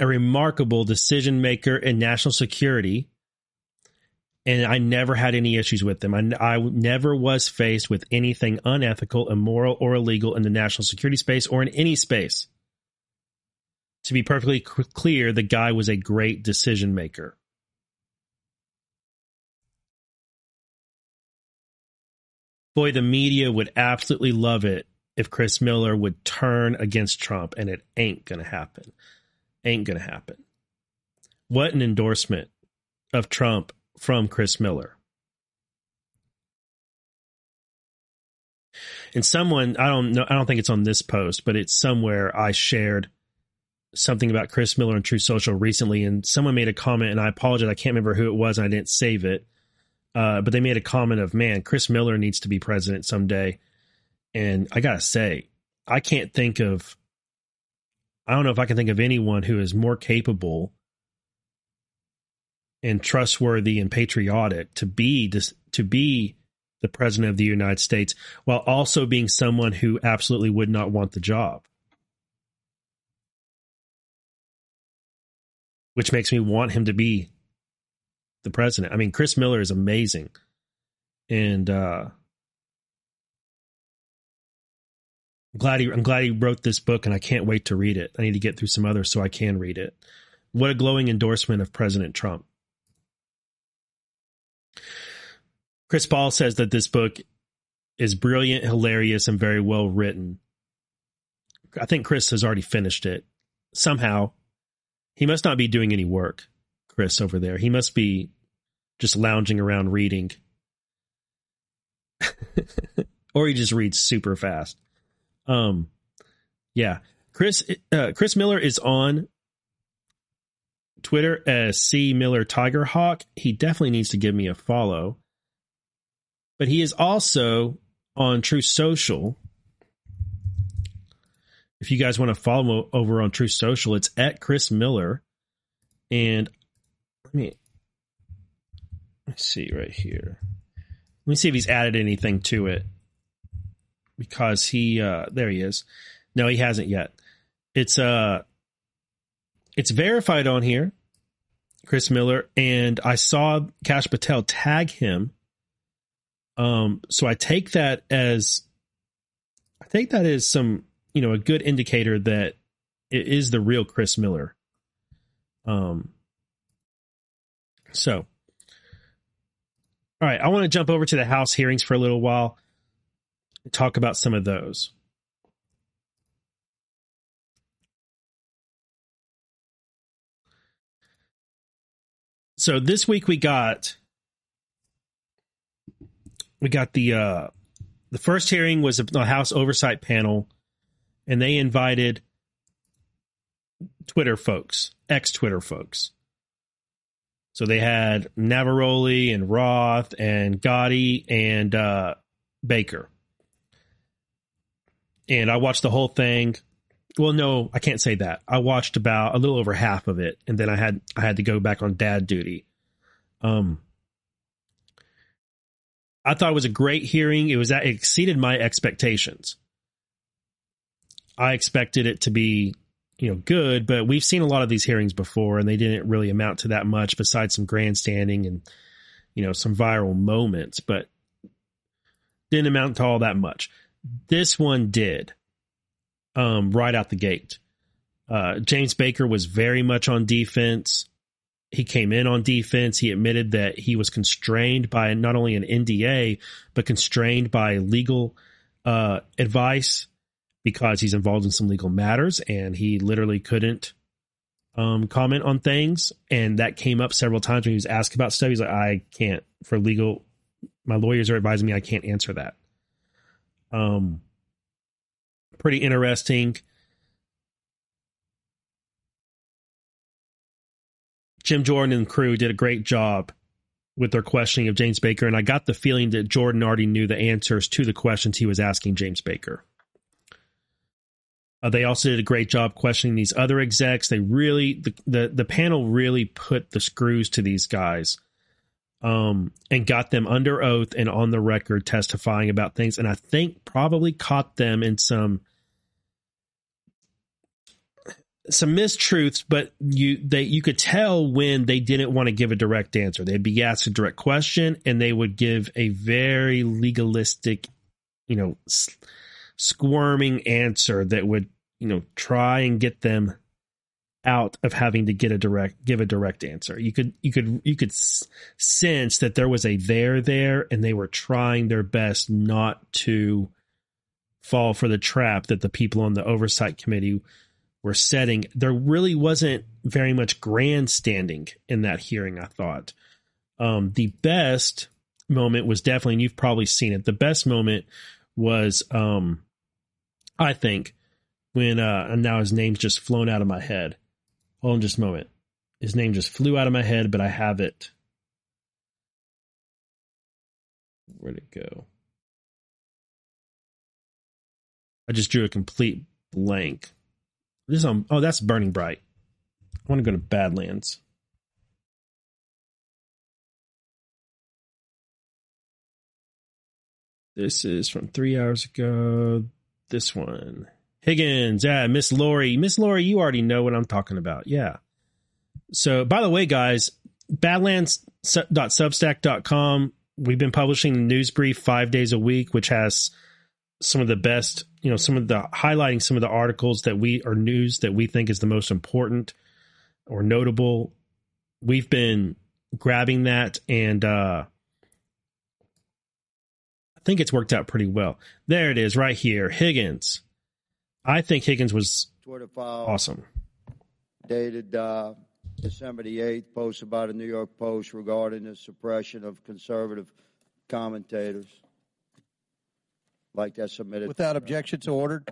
a remarkable decision maker in national security. And I never had any issues with him. I, I never was faced with anything unethical, immoral, or illegal in the national security space or in any space. To be perfectly clear, the guy was a great decision maker. Boy, the media would absolutely love it if Chris Miller would turn against Trump, and it ain't gonna happen. Ain't gonna happen. What an endorsement of Trump from Chris Miller. And someone I don't know, I don't think it's on this post, but it's somewhere I shared something about Chris Miller and Truth Social recently, and someone made a comment, and I apologize, I can't remember who it was, and I didn't save it uh, but they made a comment of, man, Chris Miller needs to be president someday. And I got to say, I can't think of, I don't know if I can think of anyone who is more capable and trustworthy and patriotic to be this, to be the president of the United States while also being someone who absolutely would not want the job. Which makes me want him to be the president. I mean, Chris Miller is amazing. And uh I'm glad he I'm glad he wrote this book and I can't wait to read it. I need to get through some others so I can read it. What a glowing endorsement of President Trump. Chris Paul says that this book is brilliant, hilarious, and very well written. I think Chris has already finished it. Somehow, he must not be doing any work. Chris over there. He must be just lounging around reading. or he just reads super fast. Um yeah. Chris uh, Chris Miller is on Twitter as C Miller Tiger Hawk. He definitely needs to give me a follow. But he is also on Truth Social. If you guys want to follow over on Truth Social, it's at Chris Miller. And let me let's see right here. Let me see if he's added anything to it. Because he uh there he is. No, he hasn't yet. It's uh it's verified on here. Chris Miller and I saw Kash Patel tag him. Um so I take that as I take that as some, you know, a good indicator that it is the real Chris Miller. Um so, all right, I want to jump over to the House hearings for a little while and talk about some of those. So this week we got we got the uh the first hearing was a House Oversight panel, and they invited Twitter folks, ex Twitter folks. So they had Navaroli and Roth and Gadde and uh, Baker. And I watched the whole thing. Well, no, I can't say that. I watched about a little over half of it, and then I had I had to go back on dad duty. Um, I thought it was a great hearing. It was it exceeded my expectations. I expected it to be, you know, good, but we've seen a lot of these hearings before, and they didn't really amount to that much besides some grandstanding and, you know, some viral moments, but didn't amount to all that much. This one did, um, right out the gate. Uh, James Baker was very much on defense he came in on defense. He admitted that he was constrained by not only an NDA, but constrained by legal uh, advice because he's involved in some legal matters and he literally couldn't um, comment on things. And that came up several times when he was asked about stuff. He's like, I can't, for legal, my lawyers are advising me I can't answer that. Um, pretty interesting. Jim Jordan and crew did a great job with their questioning of James Baker, and I got the feeling that Jordan already knew the answers to the questions he was asking James Baker. Uh, they also did a great job questioning these other execs. They really the, the the panel really put the screws to these guys, um, and got them under oath and on the record testifying about things. And I think probably caught them in some some mistruths, but you they you could tell when they didn't want to give a direct answer. They'd be asked a direct question, and they would give a very legalistic, you know, squirming answer that would you know try and get them out of having to get a direct give a direct answer. You could you could you could sense that there was a there there, and they were trying their best not to fall for the trap that the people on the oversight committee were setting, there really wasn't very much grandstanding in that hearing, I thought. Um, the best moment was definitely, and you've probably seen it, the best moment was, um, I think, when, uh, and now his name's just flown out of my head. Hold on just a moment. His name just flew out of my head, but I have it. Where'd it go? I just drew a complete blank. This is on. Oh, that's Burning Bright. I want to go to Badlands. This is from three hours ago. This one. Higgins. Yeah, Miss Lori. Miss Lori, you already know what I'm talking about. Yeah. So, by the way, guys, badlands.substack.com. We've been publishing the news brief five days a week, which has some of the best, you know, some of the highlighting some of the articles that we are news that we think is the most important or notable. We've been grabbing that and uh think it's worked out pretty well. There it is right here. Higgins. I think Higgins was Twitter file awesome. Dated uh, December the 8th, post about a New York Post regarding the suppression of conservative commentators like that submitted. Without objection to ordered?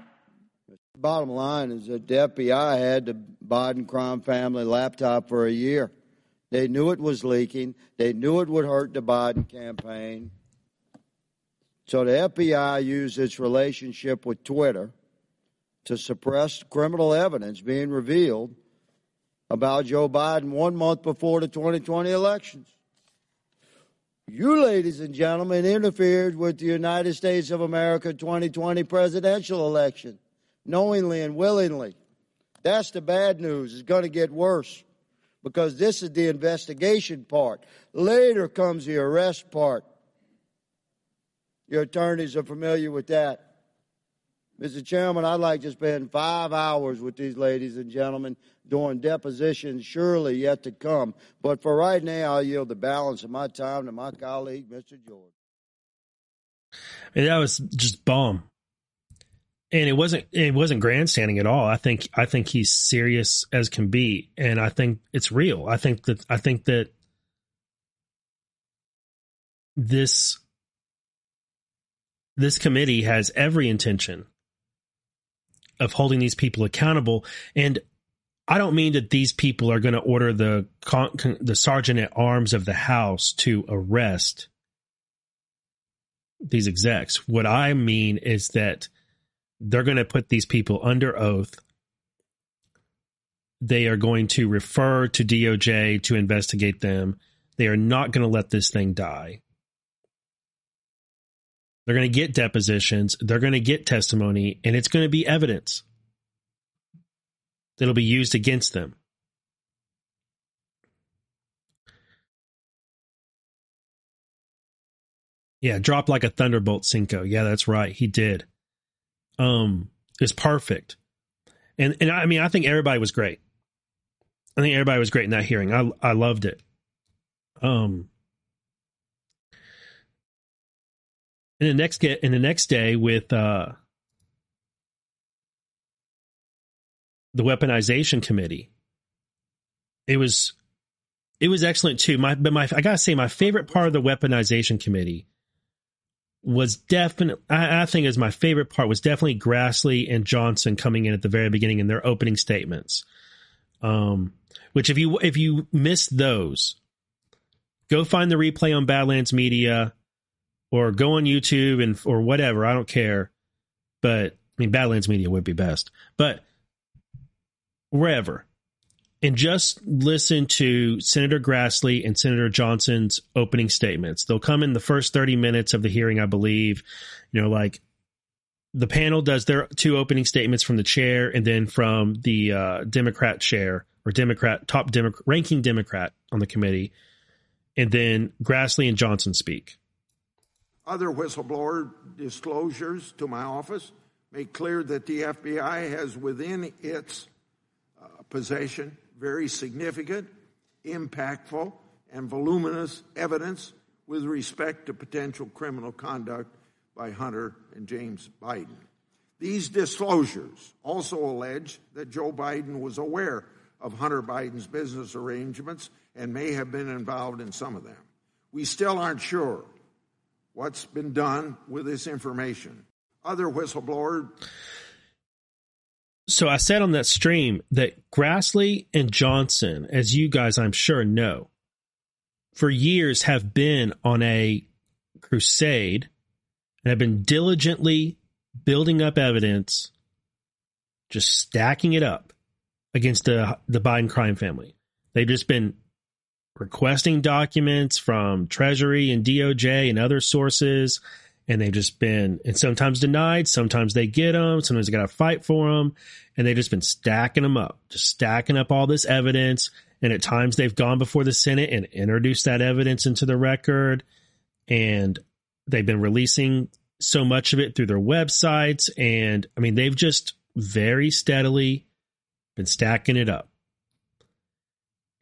Bottom line is that the FBI had the Biden crime family laptop for a year. They knew it was leaking. They knew it would hurt the Biden campaign. So the FBI used its relationship with Twitter to suppress criminal evidence being revealed about Joe Biden one month before the 2020 elections. You, ladies and gentlemen, interfered with the United States of America 2020 presidential election, knowingly and willingly. That's the bad news. It's going to get worse because this is the investigation part. Later comes the arrest part. Your attorneys are familiar with that. Mr. Chairman, I'd like to spend five hours with these ladies and gentlemen during depositions surely yet to come. But for right now, I'll yield the balance of my time to my colleague, Mr. George. That was just bomb. And it wasn't it wasn't grandstanding at all. I think I think he's serious as can be, and I think it's real. I think that I think that this this committee has every intention of holding these people accountable and I don't mean that these people are going to order the con- the sergeant at arms of the house to arrest these execs. What I mean is that they're going to put these people under oath. They are going to refer to DOJ to investigate them. They are not going to let this thing die. They're going to get depositions, they're going to get testimony, and it's going to be evidence that'll be used against them. Yeah, drop like a thunderbolt, Cinco. Yeah, that's right. He did. Um, it's perfect. And and I mean, I think everybody was great. I think everybody was great in that hearing. I I loved it. Um, and the next get in the next day with uh the weaponization committee. It was it was excellent too. My but my I gotta say my favorite part of the weaponization committee was definitely I, I think is my favorite part was definitely Grassley and Johnson coming in at the very beginning in their opening statements. Um, which if you if you missed those, go find the replay on Badlands Media or go on YouTube and or whatever. I don't care. But I mean Badlands Media would be best. But wherever and just listen to Senator Grassley and Senator Johnson's opening statements. They'll come in the first 30 minutes of the hearing, I believe. You know, like the panel does their two opening statements from the chair and then from the uh, Democrat chair or Democrat, top Demo- ranking Democrat on the committee. And then Grassley and Johnson speak. Other whistleblower disclosures to my office make clear that the FBI has within its uh, possession very significant, impactful, and voluminous evidence with respect to potential criminal conduct by Hunter and James Biden. These disclosures also allege that Joe Biden was aware of Hunter Biden's business arrangements and may have been involved in some of them. We still aren't sure what's been done with this information. Other whistleblower so I said on that stream that Grassley and Johnson, as you guys I'm sure know, for years have been on a crusade and have been diligently building up evidence, just stacking it up against the the Biden crime family. They've just been requesting documents from Treasury and DOJ and other sources. And they've just been and sometimes denied sometimes they get them sometimes they got to fight for them and they've just been stacking them up just stacking up all this evidence. And at times they've gone before the senate and introduced that evidence into the record. And they've been releasing so much of it through their websites. And i mean they've just very steadily been stacking it up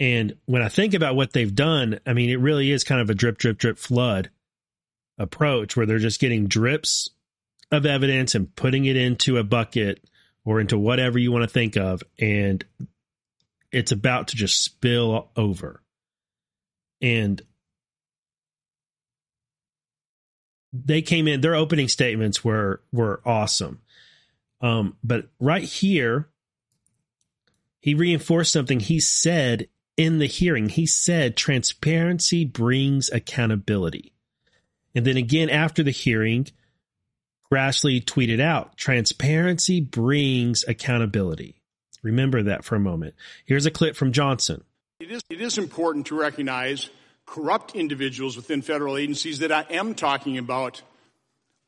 and when i think about what they've done i mean it really is kind of a drip drip drip flood approach where they're just getting drips of evidence and putting it into a bucket or into whatever you want to think of. And it's about to just spill over. And they came in their opening statements were were awesome. Um but right here he reinforced something he said in the hearing he said transparency brings accountability and then again after the hearing, Grassley tweeted out transparency brings accountability. Remember that for a moment. Here's a clip from Johnson. It is, it is important to recognize corrupt individuals within federal agencies that I am talking about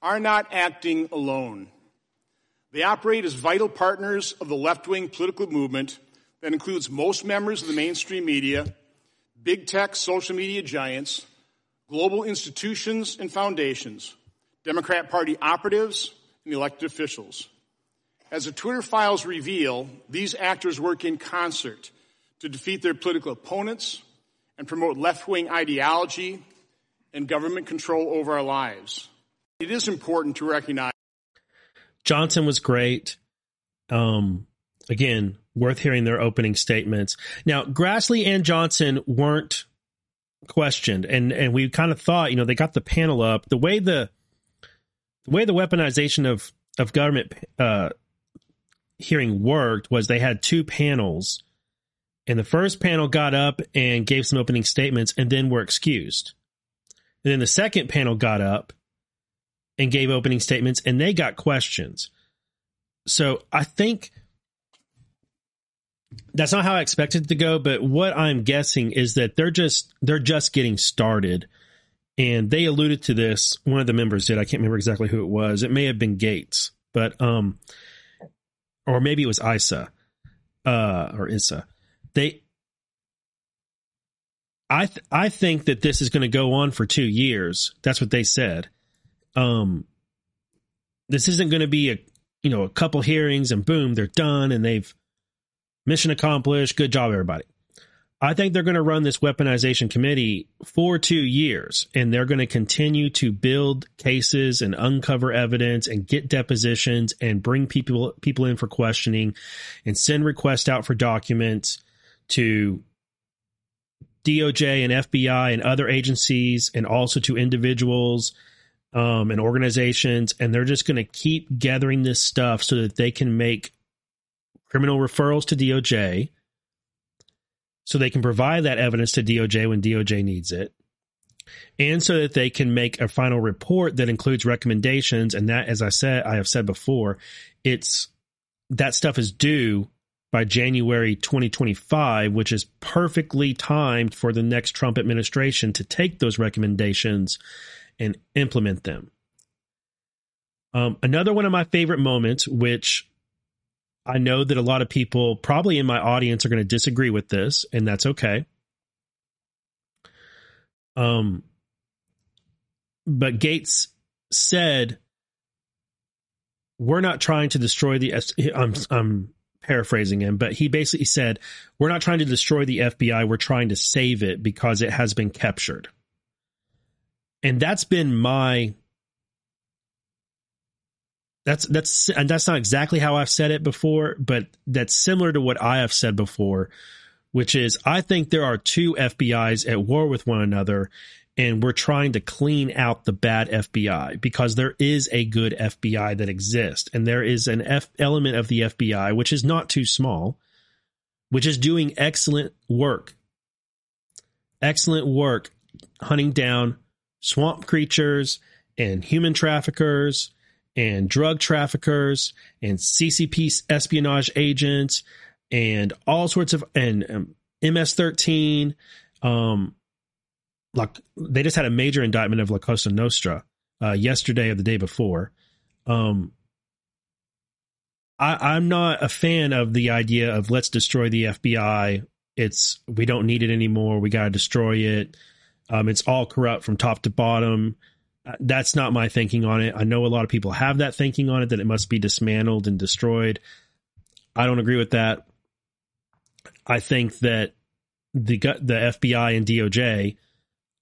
are not acting alone. They operate as vital partners of the left wing political movement that includes most members of the mainstream media, big tech social media giants, global institutions and foundations, Democrat Party operatives, and elected officials. As the Twitter files reveal, these actors work in concert to defeat their political opponents and promote left wing ideology and government control over our lives. It is important to recognize. Johnson was great. Um, again, worth hearing their opening statements. Now, Grassley and Johnson weren't questioned, and and we kind of thought, you know, they got the panel up the way the the way the weaponization of of government uh, hearing worked was they had two panels, and the first panel got up and gave some opening statements, and then were excused. And then the second panel got up and gave opening statements, and they got questions. So I think that's not how I expected it to go, but what I'm guessing is that they're just they're just getting started. And they alluded to this. One of the members did. I can't remember exactly who it was. It may have been Gaetz, but um, or maybe it was Isa, uh, or Issa. They, I th- I think that this is going to go on for two years. That's what they said. Um, this isn't going to be a you know a couple hearings and boom they're done and they've mission accomplished. Good job, everybody. I think they're going to run this weaponization committee for two years and they're going to continue to build cases and uncover evidence and get depositions and bring people, people in for questioning and send requests out for documents to DOJ and FBI and other agencies and also to individuals um, and organizations. And they're just going to keep gathering this stuff so that they can make criminal referrals to DOJ so they can provide that evidence to DOJ when DOJ needs it. And so that they can make a final report that includes recommendations. And that, as I said, I have said before, it's that stuff is due by January 2025, which is perfectly timed for the next Trump administration to take those recommendations and implement them. Um, another one of my favorite moments, which I know that a lot of people, probably in my audience, are going to disagree with this, and that's okay. Um, but Gaetz said, "We're not trying to destroy the." I'm I'm paraphrasing him, but he basically said, "We're not trying to destroy the FBI. We're trying to save it because it has been captured." And that's been my that's that's and that's not exactly how I've said it before, but that's similar to what I have said before, which is I think there are two FBIs at war with one another and we're trying to clean out the bad FBI because there is a good FBI that exists and there is an F element of the FBI which is not too small, which is doing excellent work. Excellent work hunting down swamp creatures and human traffickers and drug traffickers and CCP espionage agents and all sorts of and um, MS13. Um, like they just had a major indictment of La Cosa Nostra uh, yesterday or the day before. Um, I, I'm not a fan of the idea of let's destroy the FBI. It's we don't need it anymore. We got to destroy it. Um, it's all corrupt from top to bottom. That's not my thinking on it. I know a lot of people have that thinking on it that it must be dismantled and destroyed. I don't agree with that. I think that the the FBI and DOJ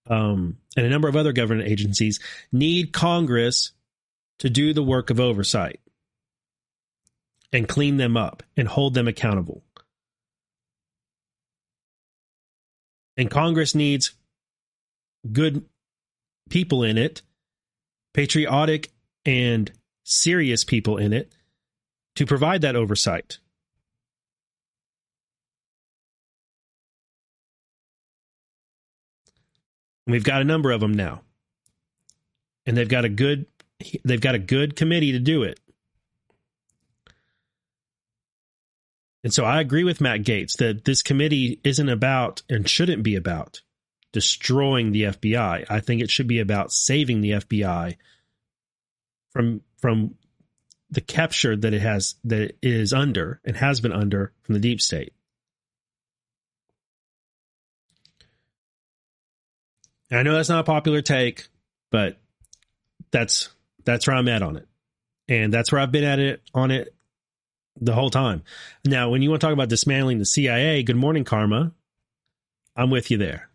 um, and a number of other government agencies need Congress to do the work of oversight and clean them up and hold them accountable. And Congress needs good people in it patriotic and serious people in it to provide that oversight. We've got a number of them now. And they've got a good they've got a good committee to do it. And so I agree with Matt Gaetz that this committee isn't about and shouldn't be about destroying the FBI. I think it should be about saving the FBI from from the capture that it has that it is under and has been under from the deep state. And I know that's not a popular take, but that's that's where I'm at on it. And that's where I've been at it on it the whole time. Now, when you want to talk about dismantling the CIA, good morning, Karma. I'm with you there.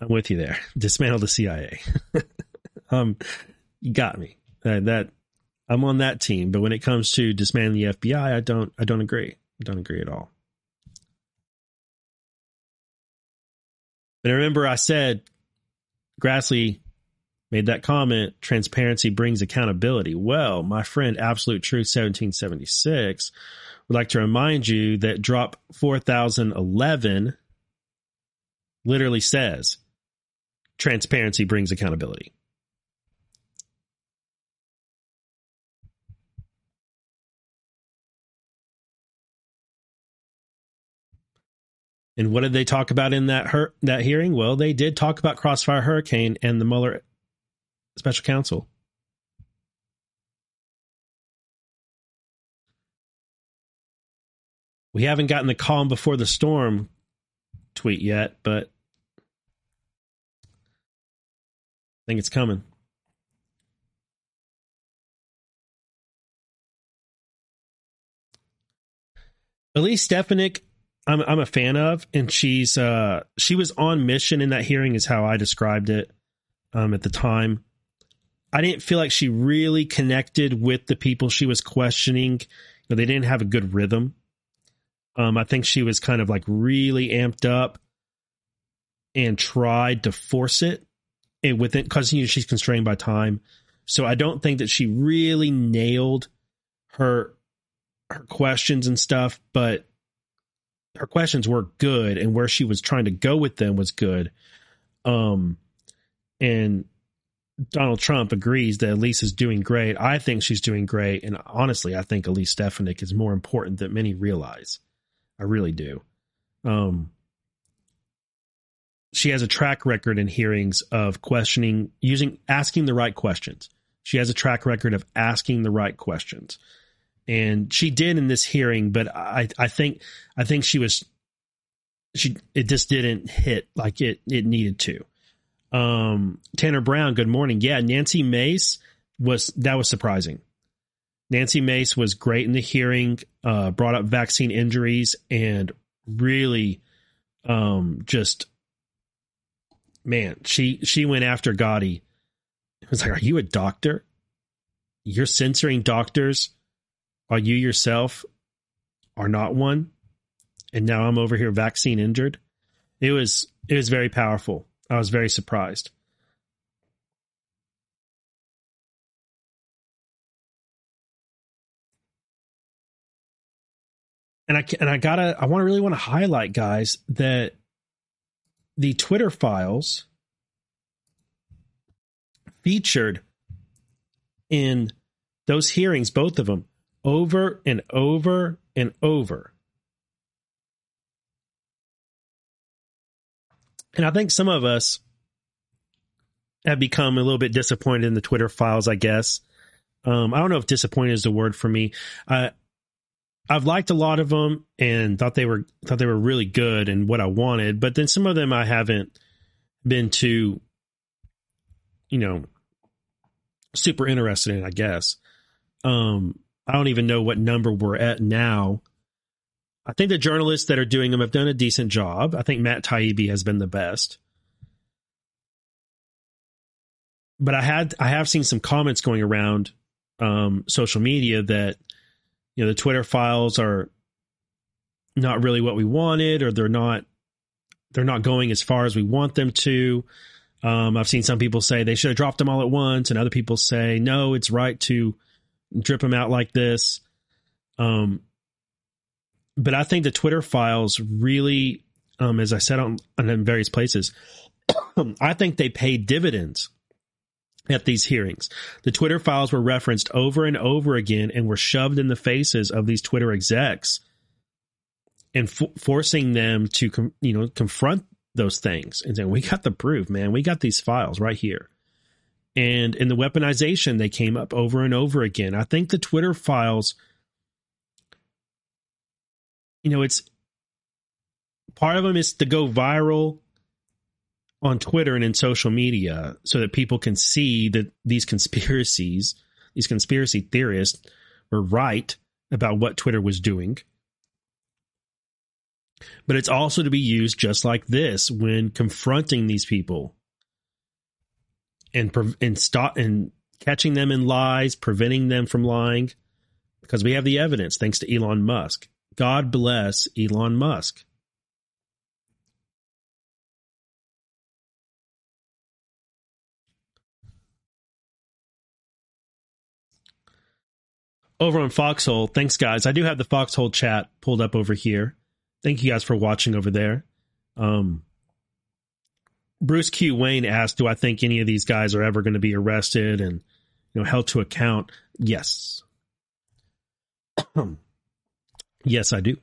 I'm with you there. Dismantle the CIA. um, you got me. Uh, that I'm on that team. But when it comes to dismantling the FBI, I don't. I don't agree. I don't agree at all. But remember, I said Grassley made that comment transparency brings accountability. Well, my friend Absolute Truth 1776 would like to remind you that drop 4011 literally says transparency brings accountability. And what did they talk about in that her- that hearing? Well, they did talk about Crossfire Hurricane and the Mueller special counsel. We haven't gotten the calm before the storm tweet yet, but think it's coming. Elise Stefanik, I'm I'm a fan of, and she's uh she was on mission in that hearing, is how I described it um at the time. I didn't feel like she really connected with the people she was questioning. You know, they didn't have a good rhythm. Um, I think she was kind of like really amped up and tried to force it and within because you know, she's constrained by time. So I don't think that she really nailed her her questions and stuff, but her questions were good and where she was trying to go with them was good. Um and Donald Trump agrees that Elise is doing great. I think she's doing great. And honestly, I think Elise Stefanik is more important than many realize. I really do. Um, she has a track record in hearings of questioning, using, asking the right questions. She has a track record of asking the right questions. And she did in this hearing, but I, I think, I think she was, she, it just didn't hit like it, it needed to. Um, Tanner Brown, good morning. Yeah, Nancy Mace was that was surprising. Nancy Mace was great in the hearing, uh, brought up vaccine injuries and really um, just man, she she went after Gadde. It was like, are you a doctor? You're censoring doctors Are you yourself are not one. And now I'm over here vaccine injured. It was it was very powerful. I was very surprised. And I and I gotta I want to really want to highlight guys that the Twitter files featured in those hearings, both of them, over and over and over. And I think some of us have become a little bit disappointed in the Twitter files, I guess. Um, I don't know if disappointed is the word for me. Uh, I've liked a lot of them and thought they were thought they were really good and what I wanted, but then some of them I haven't been too, you know, super interested in. I guess. Um, I don't even know what number we're at now. I think the journalists that are doing them have done a decent job. I think Matt Taibbi has been the best. But I had I have seen some comments going around um, social media that you know the Twitter files are not really what we wanted, or they're not they're not going as far as we want them to. Um, I've seen some people say they should have dropped them all at once, and other people say no, it's right to drip them out like this. Um, but I think the Twitter files really, um, as I said on, on various places, I think they pay dividends at these hearings. The Twitter files were referenced over and over again and were shoved in the faces of these Twitter execs and forcing them to, com- you know, confront those things and saying, "We got the proof, man. We got these files right here." And in the weaponization, they came up over and over again. I think the Twitter files, you know, it's part of them is to go viral on Twitter and in social media so that people can see that these conspiracies, these conspiracy theorists were right about what Twitter was doing. But it's also to be used just like this when confronting these people and and stop and catching them in lies, preventing them from lying because we have the evidence thanks to Elon Musk. God bless Elon Musk. Over on Foxhole. Thanks, guys. I do have the Foxhole chat pulled up over here. Thank you guys for watching over there. Um, Bruce Q. Wayne asked, "Do I think any of these guys are ever going to be arrested and you know held to account?" Yes. yes, I do.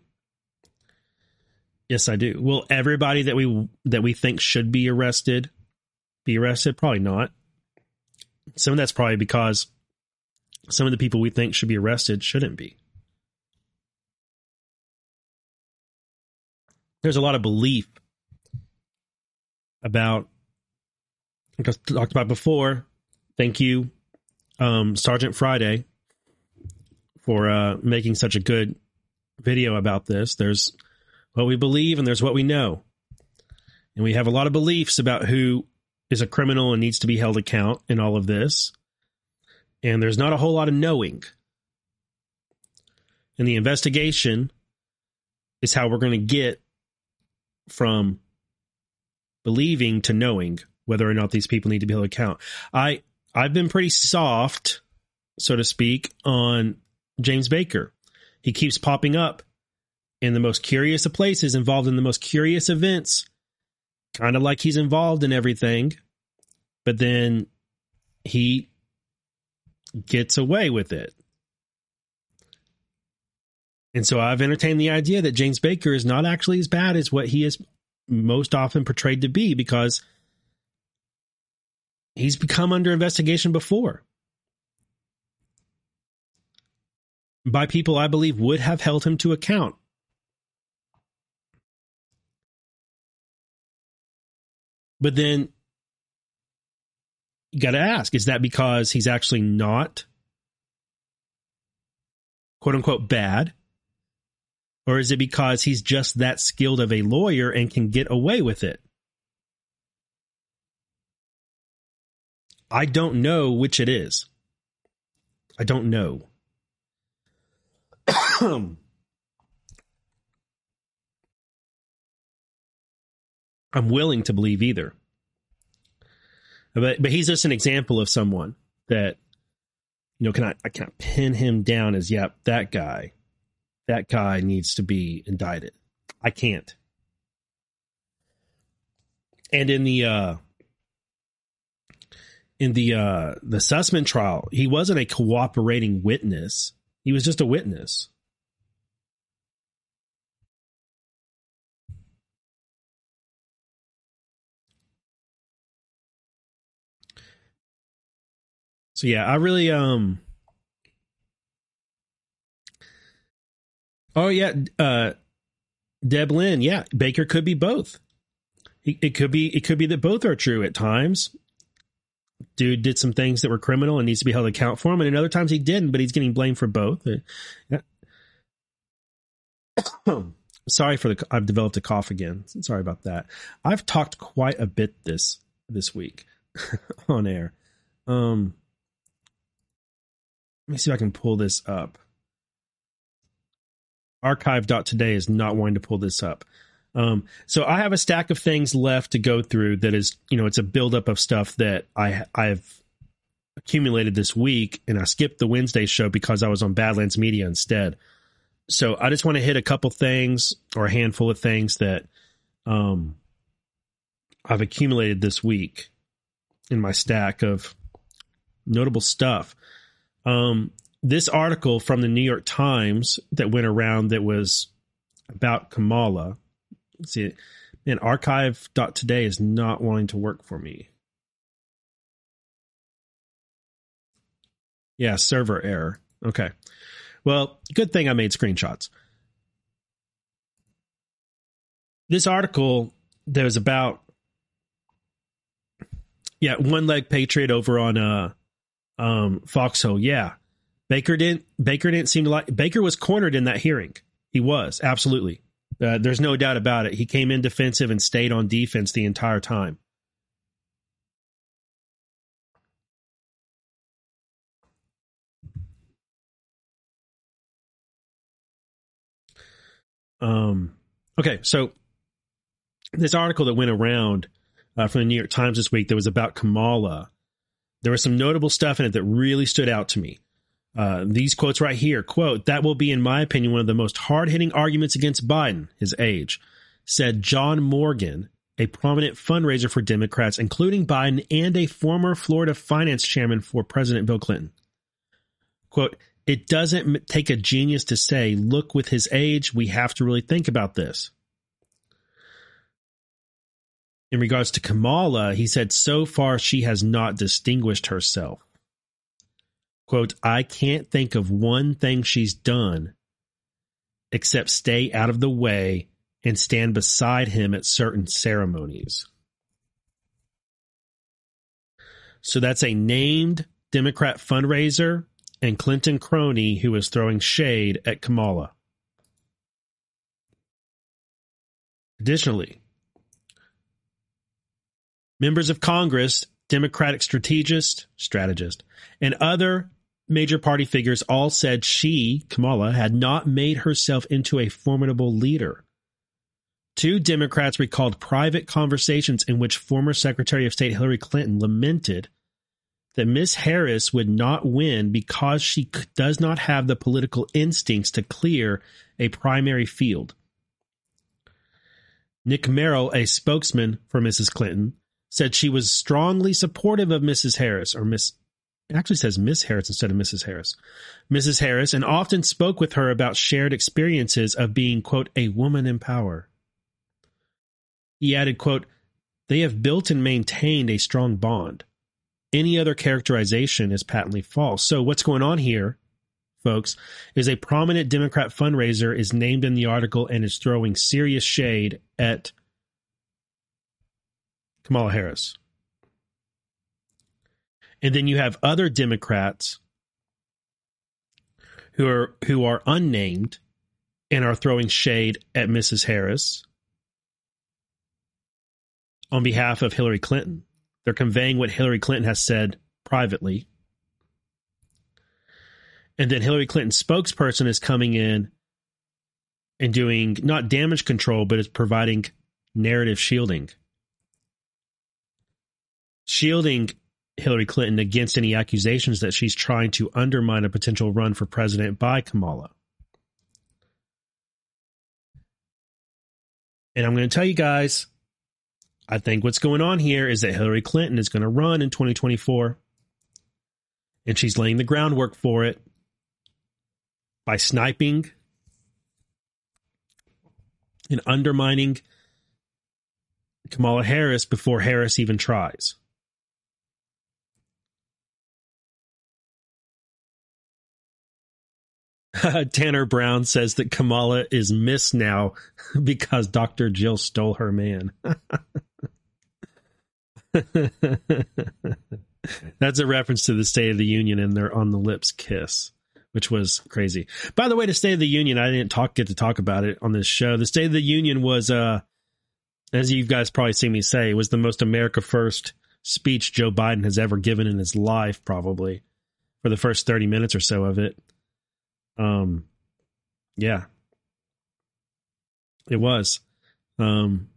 Yes, I do. Will everybody that we that we think should be arrested be arrested? Probably not. Some of that's probably because some of the people we think should be arrested shouldn't be. There's a lot of belief about, like I talked about before. Thank you, um, Sergeant Friday, for uh, making such a good video about this. There's what we believe and there's what we know. And we have a lot of beliefs about who is a criminal and needs to be held account in all of this. And there's not a whole lot of knowing. And the investigation is how we're going to get from believing to knowing whether or not these people need to be held account. I I've been pretty soft, so to speak, on James Baker. He keeps popping up in the most curious of places, involved in the most curious events, kind of like he's involved in everything, but then he gets away with it. And so I've entertained the idea that James Baker is not actually as bad as what he is most often portrayed to be because he's become under investigation before by people I believe would have held him to account. But then got to ask is that because he's actually not quote unquote bad? Or is it because he's just that skilled of a lawyer and can get away with it? I don't know which it is. I don't know. I'm willing to believe either. But but he's just an example of someone that you know can I I can't pin him down as yep that guy that guy needs to be indicted. I can't. And in the uh in the uh the Sussmann trial, he wasn't a cooperating witness. He was just a witness. So yeah, I really um Oh yeah, uh Deb Lynn, yeah, Baker could be both. It could be it could be that both are true at times. Dude did some things that were criminal and needs to be held account for him, and at other times he didn't, but he's getting blamed for both. Uh, yeah. Sorry for the I've developed a cough again. Sorry about that. I've talked quite a bit this this week on air. Um let me see if I can pull this up. Archive.today is not wanting to pull this up. Um, so I have a stack of things left to go through that is, you know, it's a buildup of stuff that I I've accumulated this week, and I skipped the Wednesday show because I was on Badlands Media instead. So I just want to hit a couple things or a handful of things that um, I've accumulated this week in my stack of notable stuff. Um, this article from the New York Times that went around that was about Kamala. See, man, archive.today is not wanting to work for me. Yeah, server error. Okay. Well, good thing I made screenshots. This article that was about yeah, one leg patriot over on uh um, Foxhole, yeah. Baker didn't. Baker didn't seem to like. Baker was cornered in that hearing. He was absolutely. Uh, there's no doubt about it. He came in defensive and stayed on defense the entire time. Um. Okay, so this article that went around uh, from the New York Times this week that was about Kamala there was some notable stuff in it that really stood out to me. Uh, these quotes right here quote, that will be, in my opinion, one of the most hard hitting arguments against Biden, his age, said John Morgan, a prominent fundraiser for Democrats, including Biden and a former Florida finance chairman for President Bill Clinton. Quote, it doesn't take a genius to say, look, with his age, we have to really think about this. In regards to Kamala, he said, so far she has not distinguished herself. Quote, I can't think of one thing she's done except stay out of the way and stand beside him at certain ceremonies. So that's a named Democrat fundraiser and Clinton crony who is throwing shade at Kamala. Additionally, members of Congress, Democratic strategist, strategist, and other major party figures all said she, Kamala, had not made herself into a formidable leader. Two Democrats recalled private conversations in which former Secretary of State Hillary Clinton lamented that Miss Harris would not win because she does not have the political instincts to clear a primary field. Nick Merrill, a spokesman for Mrs. Clinton, said she was strongly supportive of Mrs. Harris, or Miss, actually says Miss Harris instead of Mrs. Harris, Mrs. Harris, and often spoke with her about shared experiences of being, quote, a woman in power. He added, quote, they have built and maintained a strong bond. Any other characterization is patently false. So what's going on here, folks, is a prominent Democrat fundraiser is named in the article and is throwing serious shade at Kamala Harris. And then you have other Democrats who are who are unnamed and are throwing shade at Mrs. Harris on behalf of Hillary Clinton. They're conveying what Hillary Clinton has said privately. And then Hillary Clinton's spokesperson is coming in and doing not damage control, but is providing narrative shielding. Shielding Hillary Clinton against any accusations that she's trying to undermine a potential run for president by Kamala. And I'm going to tell you guys, I think what's going on here is that Hillary Clinton is going to run in 2024 and she's laying the groundwork for it by sniping and undermining Kamala Harris before Harris even tries. Tanner Brown says that Kamala is Miss now because Dr. Jill stole her man. That's a reference to the State of the Union and their on the lips kiss, which was crazy. By the way, the State of the Union, I didn't talk get to talk about it on this show. The State of the Union was uh as you guys probably see me say, was the most America first speech Joe Biden has ever given in his life, probably, for the first 30 minutes or so of it. Um, yeah, it was. Um,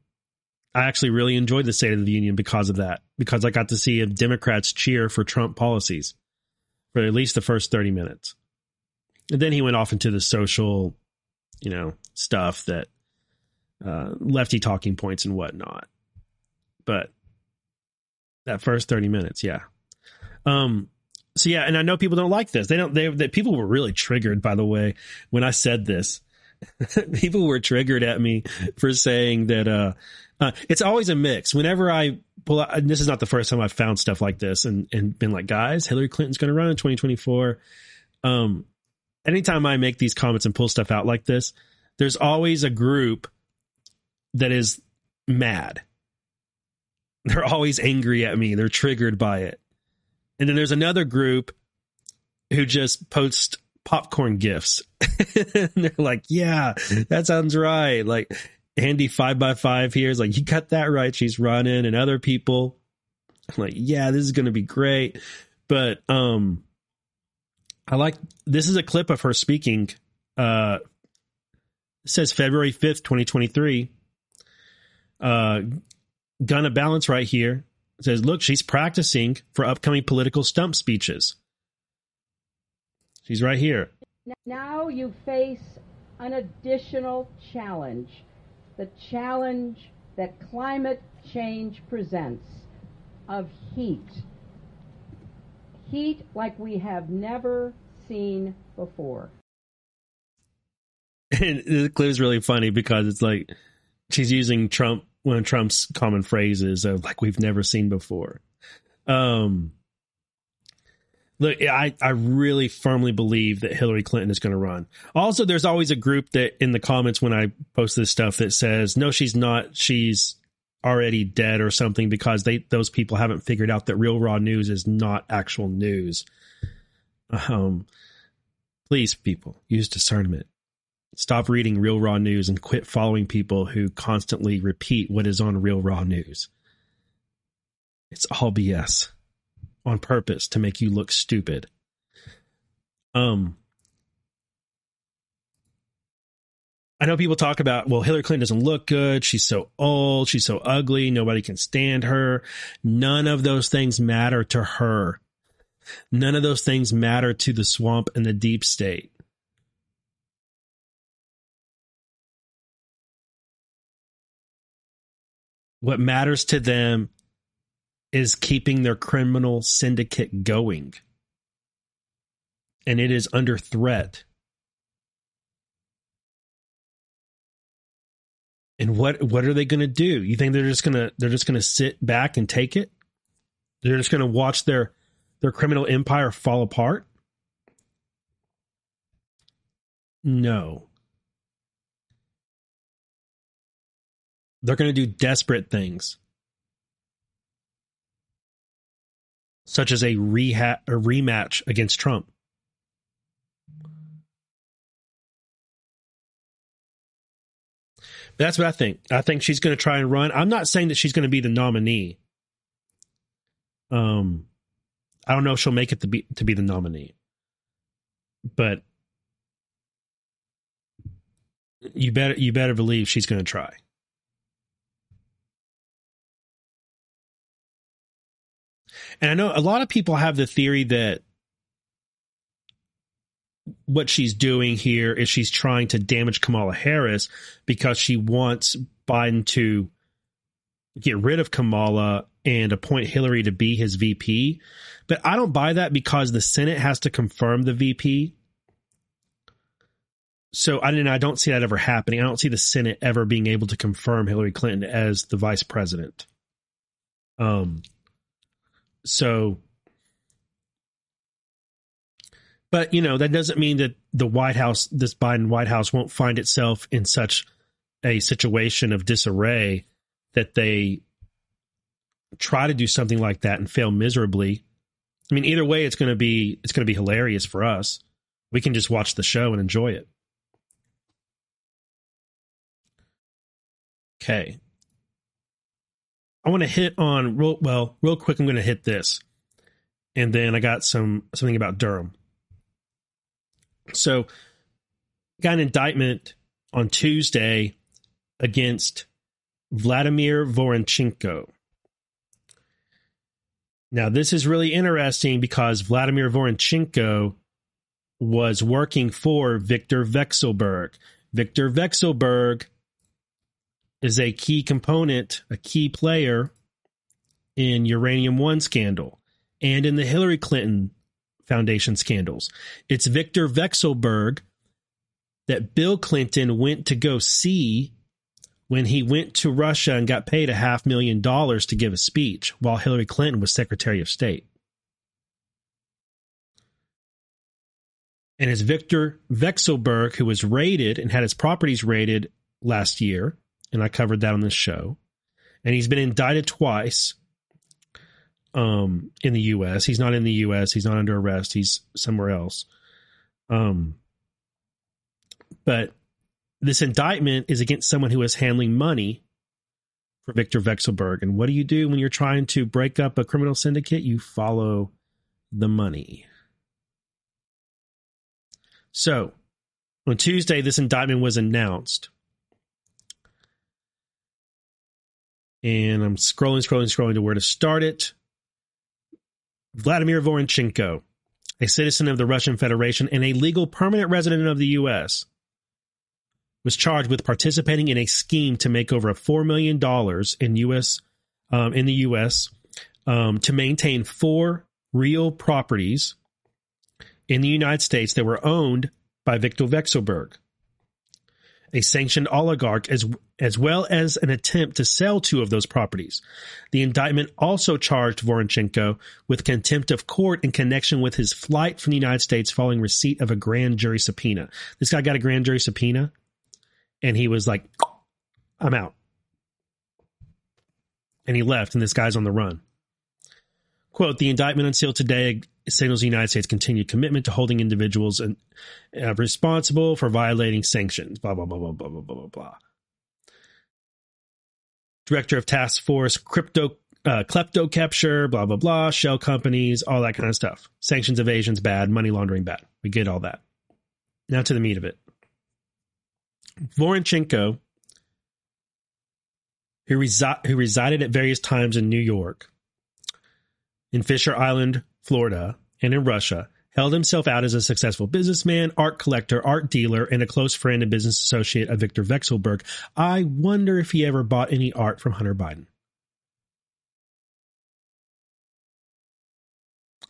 I actually really enjoyed the State of the Union because of that, because I got to see Democrats cheer for Trump policies for at least the first 30 minutes. And then he went off into the social, you know, stuff that uh, lefty talking points and whatnot. But that first 30 minutes, yeah. Um, so yeah, and I know people don't like this. They don't. They people were really triggered. By the way, when I said this, people were triggered at me for saying that. Uh, uh, it's always a mix. Whenever I pull out, this is not the first time I've found stuff like this and and been like, guys, Hillary Clinton's going to run in 2024. Um, anytime I make these comments and pull stuff out like this, there's always a group that is mad. They're always angry at me. They're triggered by it. And then there's another group who just post popcorn gifts. and they're like, yeah, that sounds right. Like Andy five by five here is like, you got that right. She's running and other people I'm like, yeah, this is going to be great. But, um, I like, this is a clip of her speaking, uh, says February 5th, 2023. Uh, Gonna balance right here says, look, she's practicing for upcoming political stump speeches. She's right here. Now you face an additional challenge the challenge that climate change presents of heat. Heat like we have never seen before. And the clip is really funny because it's like she's using Trump one of Trump's common phrases of like we've never seen before. Um look, I, I really firmly believe that Hillary Clinton is going to run. Also, there's always a group that in the comments when I post this stuff that says, no, she's not. She's already dead or something because they those people haven't figured out that real raw news is not actual news. Um, please, people, use discernment. Stop reading real raw news and quit following people who constantly repeat what is on real raw news. It's all BS on purpose to make you look stupid. Um, I know people talk about, well, Hillary Clinton doesn't look good. She's so old. She's so ugly. Nobody can stand her. None of those things matter to her. None of those things matter to the swamp and the deep state. What matters to them is keeping their criminal syndicate going. And it is under threat. And what what are they going to do? You think they're just going to they're just going to sit back and take it? They're just going to watch their their criminal empire fall apart? No. They're going to do desperate things. such as a, reha- a rematch against Trump. That's what I think. I think she's going to try and run. I'm not saying that she's going to be the nominee. Um, I don't know if she'll make it to be to be the nominee, but you better you better believe she's going to try. And I know a lot of people have the theory that what she's doing here is she's trying to damage Kamala Harris because she wants Biden to get rid of Kamala and appoint Hillary to be his VP. But I don't buy that because the Senate has to confirm the VP. So I, did I don't see that ever happening. I don't see the Senate ever being able to confirm Hillary Clinton as the vice president. Um, so, but you know that doesn't mean that the White House, this Biden White House, won't find itself in such a situation of disarray that they try to do something like that and fail miserably. I mean, either way, it's going to be it's going to be hilarious for us. We can just watch the show and enjoy it. Okay. I want to hit on real well, real quick. I'm going to hit this, and then I got some something about Durham. So, got an indictment on Tuesday against Vladimir Voronchenko. Now, this is really interesting because Vladimir Voronchenko was working for Viktor Vekselberg. Viktor Vekselberg is a key component, a key player in Uranium One scandal and in the Hillary Clinton Foundation scandals. It's Victor Vekselberg that Bill Clinton went to go see when he went to Russia and got paid a half million dollars to give a speech while Hillary Clinton was Secretary of State. And it's Victor Vekselberg who was raided and had his properties raided last year and I covered that on this show. And he's been indicted twice um, in the U.S. He's not in the U.S. He's not under arrest. He's somewhere else. Um, but this indictment is against someone who is handling money for Victor Vekselberg. And what do you do when you're trying to break up a criminal syndicate? You follow the money. So on Tuesday, this indictment was announced. And I'm scrolling, scrolling, scrolling to where to start it. Vladimir Voronchenko a citizen of the Russian Federation and a legal permanent resident of the U.S., was charged with participating in a scheme to make over a four million dollars in U.S. Um, in the U.S. Um, to maintain four real properties in the United States that were owned by Viktor Vekselberg, a sanctioned oligarch, as as well as an attempt to sell two of those properties. The indictment also charged Voronchenko with contempt of court in connection with his flight from the United States following receipt of a grand jury subpoena. This guy got a grand jury subpoena and he was like, I'm out. And he left, and this guy's on the run. Quote, the indictment unsealed today signals the United States' continued commitment to holding individuals and, uh, responsible for violating sanctions, blah, blah, blah, blah, blah, blah, blah, blah, blah. Director of Task Force, crypto, uh, klepto capture, blah, blah, blah, shell companies, all that kind of stuff. Sanctions evasion's bad, money laundering bad. We get all that. Now to the meat of it. Voronchenko, who, resi- who resided at various times in New York, in Fisher Island, Florida, and in Russia, held himself out as a successful businessman, art collector, art dealer, and a close friend and business associate of Victor Vekselberg. I wonder if he ever bought any art from Hunter Biden.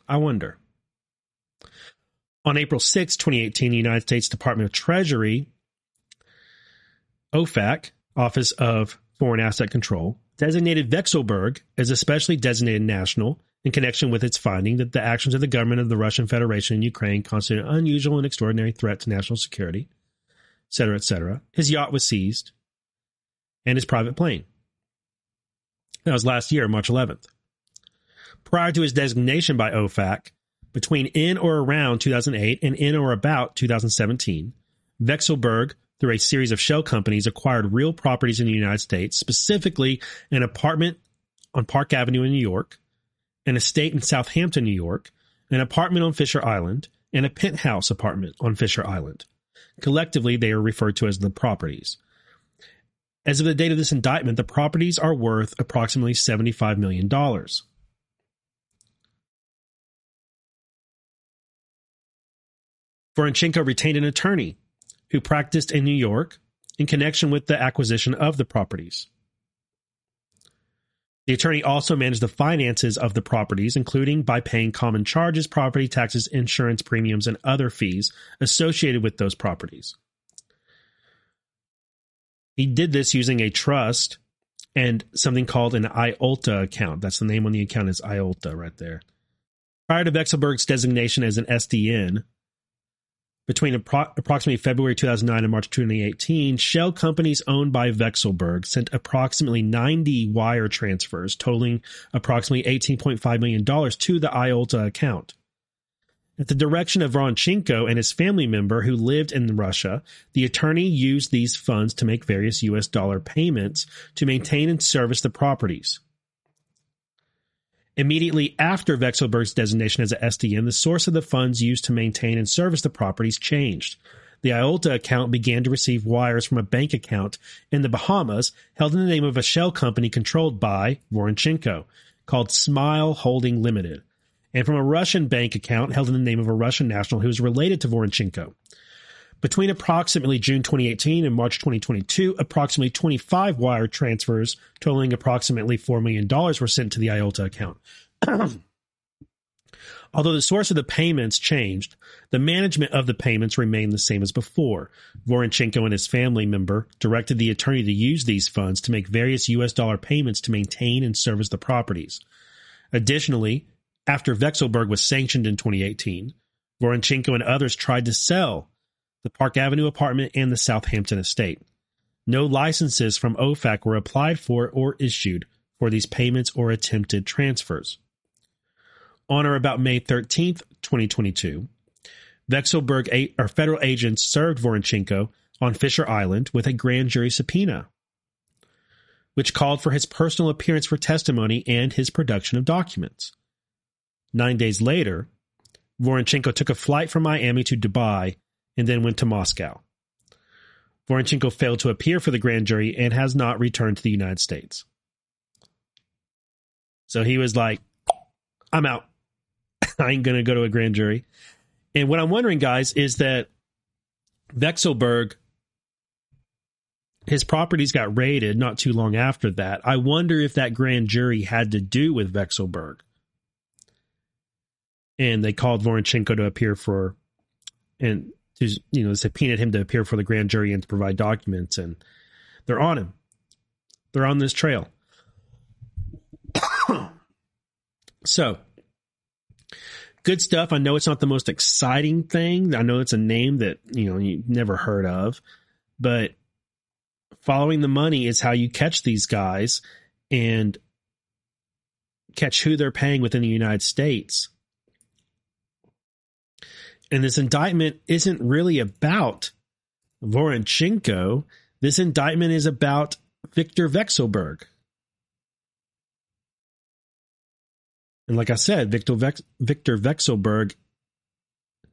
I wonder. On April 6, 2018, the United States Department of Treasury OFAC, Office of Foreign Asset Control, designated Vekselberg as a specially designated national in connection with its finding that the actions of the government of the Russian Federation in Ukraine constitute an unusual and extraordinary threat to national security, etc., etc. His yacht was seized and his private plane. That was last year, March 11th. Prior to his designation by OFAC, between in or around 2008 and in or about 2017, Vekselberg through a series of shell companies, acquired real properties in the United States, specifically an apartment on Park Avenue in New York, an estate in Southampton, New York, an apartment on Fisher Island, and a penthouse apartment on Fisher Island. Collectively, they are referred to as the properties. As of the date of this indictment, the properties are worth approximately $75 million. Voronchenko retained an attorney who practiced in New York in connection with the acquisition of the properties. The attorney also managed the finances of the properties, including by paying common charges, property taxes, insurance premiums, and other fees associated with those properties. He did this using a trust and something called an IOLTA account. That's the name on the account is IOLTA right there. Prior to Vekselberg's designation as an SDN, between appro- approximately February 2009 and March 2018, shell companies owned by Vekselberg sent approximately 90 wire transfers totaling approximately $18.5 million to the IOLTA account. At the direction of Voronchenko and his family member who lived in Russia, the attorney used these funds to make various US dollar payments to maintain and service the properties. Immediately after Vekselberg's designation as a SDN, the source of the funds used to maintain and service the properties changed. The IOLTA account began to receive wires from a bank account in the Bahamas held in the name of a shell company controlled by Voronchenko called Smile Holding Limited, and from a Russian bank account held in the name of a Russian national who is related to Voronchenko. Between approximately June 2018 and March 2022, approximately 25 wire transfers totaling approximately $4 million were sent to the IOLTA account. Although the source of the payments changed, the management of the payments remained the same as before. Voronchenko and his family member directed the attorney to use these funds to make various US dollar payments to maintain and service the properties. Additionally, after Vekselberg was sanctioned in 2018, Voronchenko and others tried to sell the Park Avenue apartment, and the Southampton estate. No licenses from OFAC were applied for or issued for these payments or attempted transfers. On or about May 13th, 2022, Vekselberg or federal agents served Voronchenko on Fisher Island with a grand jury subpoena, which called for his personal appearance for testimony and his production of documents. Nine days later, Voronchenko took a flight from Miami to Dubai and then went to Moscow. Voronchenko failed to appear for the grand jury and has not returned to the United States. So he was like, I'm out. I ain't going to go to a grand jury. And what I'm wondering, guys, is that Vekselberg, his properties got raided not too long after that. I wonder if that grand jury had to do with Vekselberg. And they called Voronchenko to appear for, and to, you know, subpoenaed him to appear for the grand jury and to provide documents. And they're on him. They're on this trail. so, good stuff. I know it's not the most exciting thing. I know it's a name that, you know, you've never heard of, but following the money is how you catch these guys and catch who they're paying within the United States. And this indictment isn't really about Voronchenko. This indictment is about Victor Vekselberg. And like I said, Victor Vex, Victor Vekselberg. I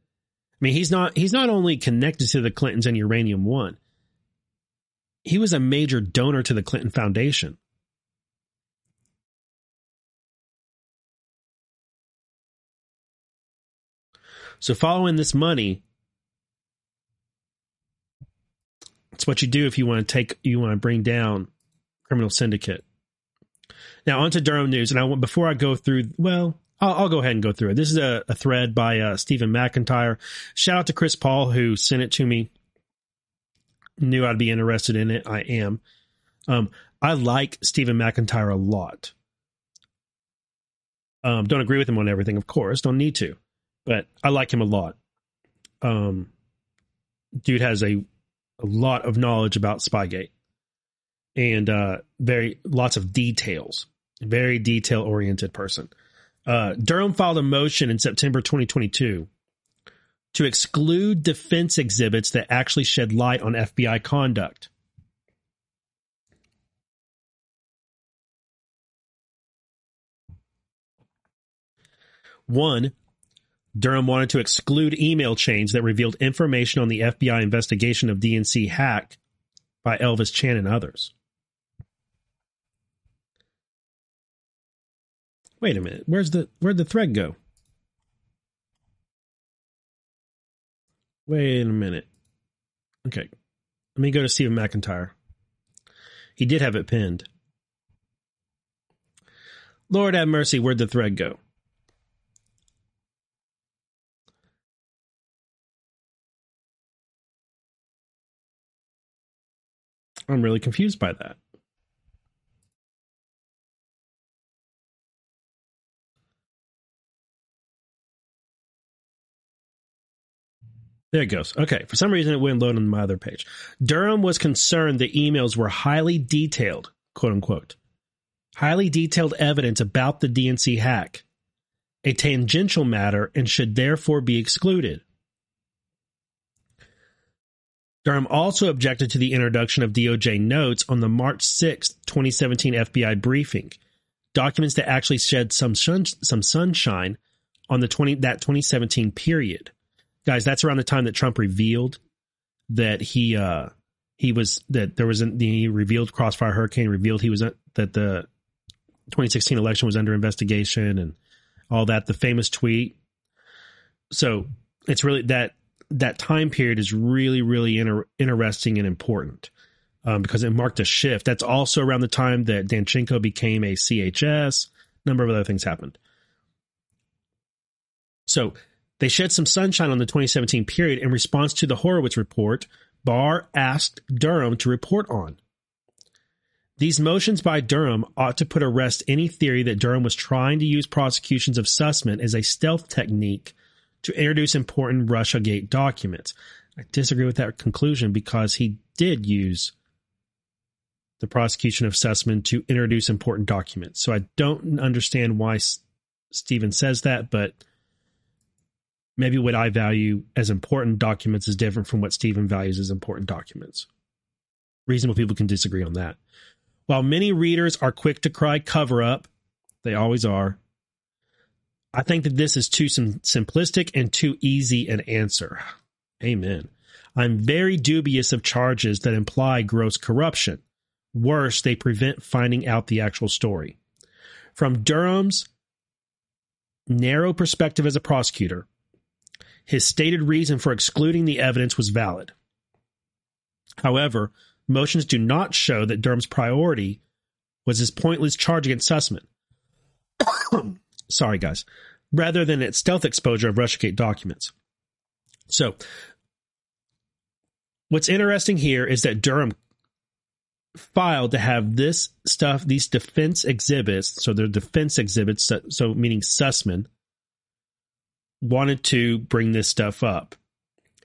mean, he's not he's not only connected to the Clintons and Uranium One. He was a major donor to the Clinton Foundation. So following this money, it's what you do if you want to take you want to bring down criminal syndicate. Now, on to Durham news. And I want, before I go through, well, I'll, I'll, go ahead and go through it. This is a, a thread by uh, Stephen McIntyre. Shout out to Chris Paul, who sent it to me. Knew I'd be interested in it. I am. Um, I like Stephen McIntyre a lot. Um, don't agree with him on everything, of course. Don't need to, but I like him a lot. Um, dude has a, a lot of knowledge about Spygate and uh, very lots of details very detail oriented person. Uh, Durham filed a motion in September 2022 to exclude defense exhibits that actually shed light on FBI conduct. One, Durham wanted to exclude email chains that revealed information on the FBI investigation of DNC hack by Elvis Chan and others. Wait a minute. Where's the where'd the thread go? Wait a minute. Okay. Let me go to Stephen McIntyre. He did have it pinned. Lord have mercy, where'd the thread go? I'm really confused by that. There it goes. Okay. For some reason, it wouldn't load on my other page. Durham was concerned the emails were highly detailed, quote unquote, highly detailed evidence about the DNC hack, a tangential matter, and should therefore be excluded. Durham also objected to the introduction of DOJ notes on the March 6, 2017 FBI briefing, documents that actually shed some sun, some sunshine on the 20 that 2017 period guys, that's around the time that Trump revealed that he uh he was that there was an, the revealed Crossfire Hurricane revealed he was that the 2016 election was under investigation and all that the famous tweet. So it's really that that time period is really really inter- interesting and important um, because it marked a shift. That's also around the time that Danchenko became a CHS. A number of other things happened. So they shed some sunshine on the 2017 period in response to the Horowitz report Barr asked Durham to report on. These motions by Durham ought to put to rest any theory that Durham was trying to use prosecutions of Sussmann as a stealth technique to introduce important Russiagate documents. I disagree with that conclusion because he did use the prosecution of Sussmann to introduce important documents. So I don't understand why S- Stephen says that, but maybe what I value as important documents is different from what Stephen values as important documents. Reasonable people can disagree on that. While many readers are quick to cry cover up, they always are. I think that this is too sim- simplistic and too easy an answer. Amen. I'm very dubious of charges that imply gross corruption. Worse, they prevent finding out the actual story. From Durham's narrow perspective as a prosecutor, his stated reason for excluding the evidence was valid. However, motions do not show that Durham's priority was his pointless charge against Sussmann. Sorry, guys. Rather than its stealth exposure of Russiagate documents. So, what's interesting here is that Durham filed to have this stuff, these defense exhibits, so they're defense exhibits, so, meaning Sussmann, wanted to bring this stuff up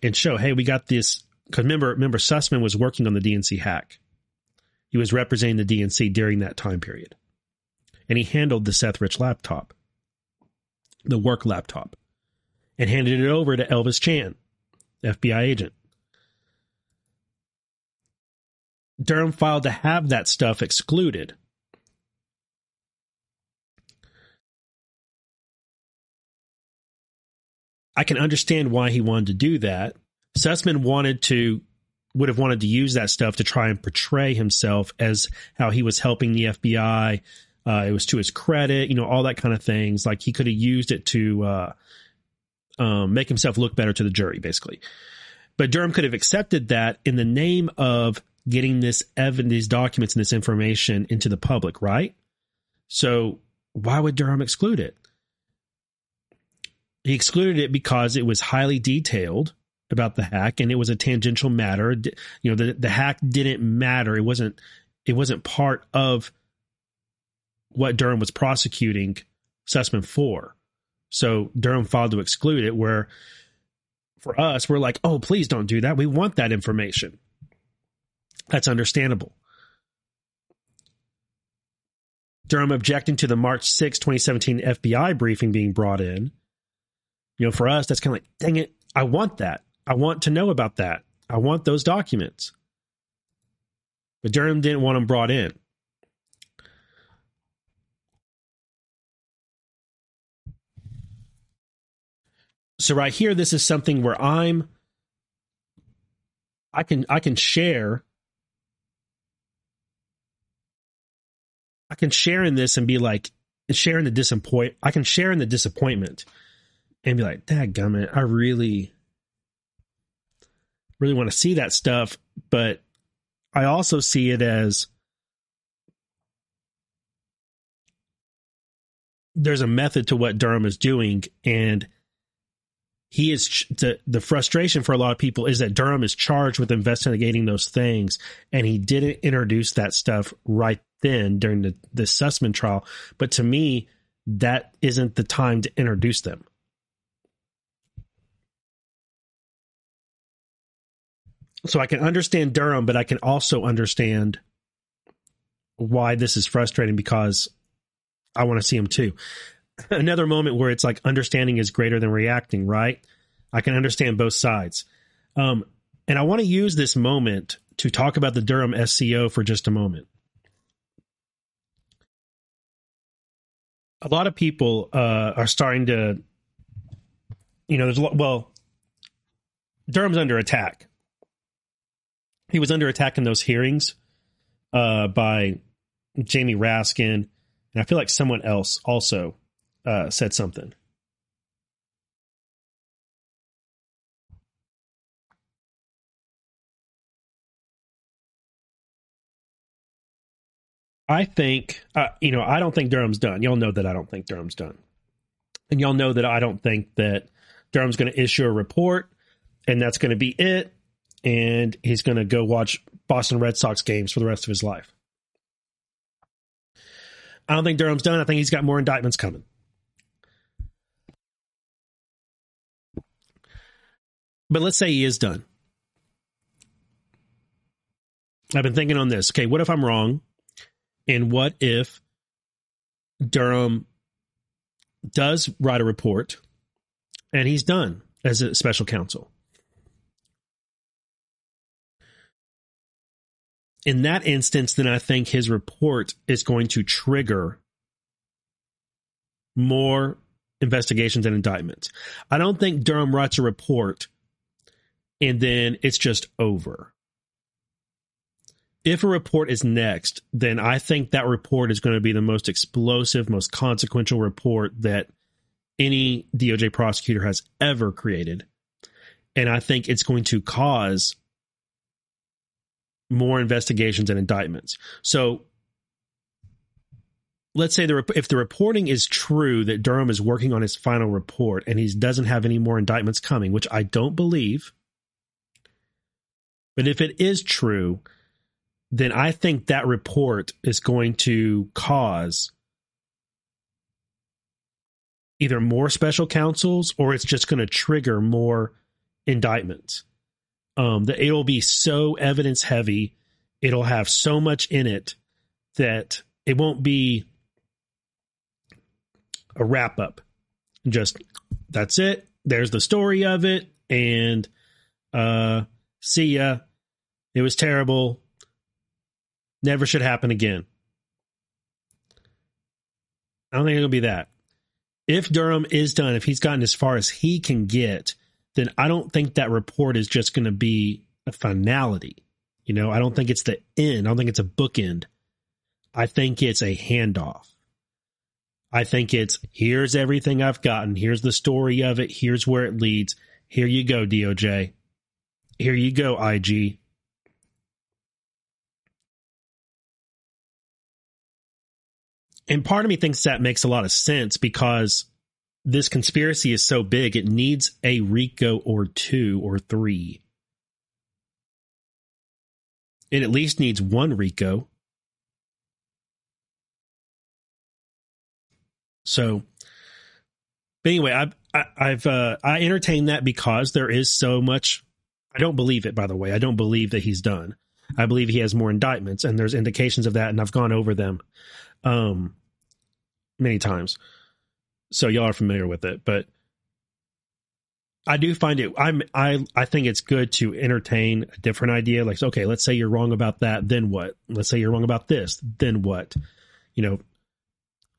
and show, hey, we got this. Because remember, remember, Sussmann was working on the DNC hack. He was representing the DNC during that time period. And he handled the Seth Rich laptop, the work laptop, and handed it over to Elvis Chan, FBI agent. Durham filed to have that stuff excluded. I can understand why he wanted to do that. Sussmann wanted to would have wanted to use that stuff to try and portray himself as how he was helping the FBI. Uh, it was to his credit, you know, all that kind of things. Like he could have used it to uh, um, make himself look better to the jury, basically. But Durham could have accepted that in the name of getting this evidence, these documents and this information into the public, right? So why would Durham exclude it? He excluded it because it was highly detailed about the hack and it was a tangential matter. You know, the, the hack didn't matter. It wasn't, it wasn't part of what Durham was prosecuting Sussmann for. So Durham filed to exclude it where for us, we're like, oh, please don't do that. We want that information. That's understandable. Durham objecting to the March 6, 2017 FBI briefing being brought in you know, for us, that's kind of like, dang it, I want that. I want to know about that. I want those documents. But Durham didn't want them brought in. So right here, this is something where I'm I can I can share I can share in this and be like sharing the disappoint I can share in the disappointment and be like, Dad gummit, I really, really want to see that stuff. But I also see it as there's a method to what Durham is doing. And he is the, the frustration for a lot of people is that Durham is charged with investigating those things. And he didn't introduce that stuff right then during the, the Sussmann trial. But to me, that isn't the time to introduce them. so I can understand Durham, but I can also understand why this is frustrating because I want to see him too. Another moment where it's like understanding is greater than reacting, right? I can understand both sides. Um, and I want to use this moment to talk about the Durham SCO for just a moment. A lot of people uh, are starting to, you know, there's a lot, well, Durham's under attack he was under attack in those hearings uh, by Jamie Raskin, and I feel like someone else also uh, said something. I think, uh, you know, I don't think Durham's done. Y'all know that I don't think Durham's done. And y'all know that I don't think that Durham's going to issue a report and that's going to be it and he's going to go watch Boston Red Sox games for the rest of his life. I don't think Durham's done. I think he's got more indictments coming. But let's say he is done. I've been thinking on this. Okay, what if I'm wrong? And what if Durham does write a report and he's done as a special counsel? in that instance, then I think his report is going to trigger more investigations and indictments. I don't think Durham writes a report and then it's just over. If a report is next, then I think that report is going to be the most explosive, most consequential report that any DOJ prosecutor has ever created. And I think it's going to cause more investigations and indictments. So let's say the if the reporting is true that Durham is working on his final report and he doesn't have any more indictments coming, which I don't believe. But if it is true, then I think that report is going to cause either more special counsels or it's just going to trigger more indictments. Um, that it'll be so evidence heavy, it'll have so much in it that it won't be a wrap up. Just that's it. There's the story of it, and uh, see ya. It was terrible. Never should happen again. I don't think it'll be that. If Durham is done, if he's gotten as far as he can get, then I don't think that report is just going to be a finality. You know, I don't think it's the end. I don't think it's a bookend. I think it's a handoff. I think it's here's everything I've gotten. Here's the story of it. Here's where it leads. Here you go, DOJ. Here you go, IG. And part of me thinks that makes a lot of sense because this conspiracy is so big, it needs a RICO or two or three. It at least needs one RICO. So, but anyway, I've I, I've uh, I entertain that because there is so much. I don't believe it, by the way. I don't believe that he's done. I believe he has more indictments, and there's indications of that, and I've gone over them um, many times so y'all are familiar with it. But I do find it. I'm I I think it's good to entertain a different idea. Like, okay, let's say you're wrong about that. Then what? Let's say you're wrong about this. Then what? You know,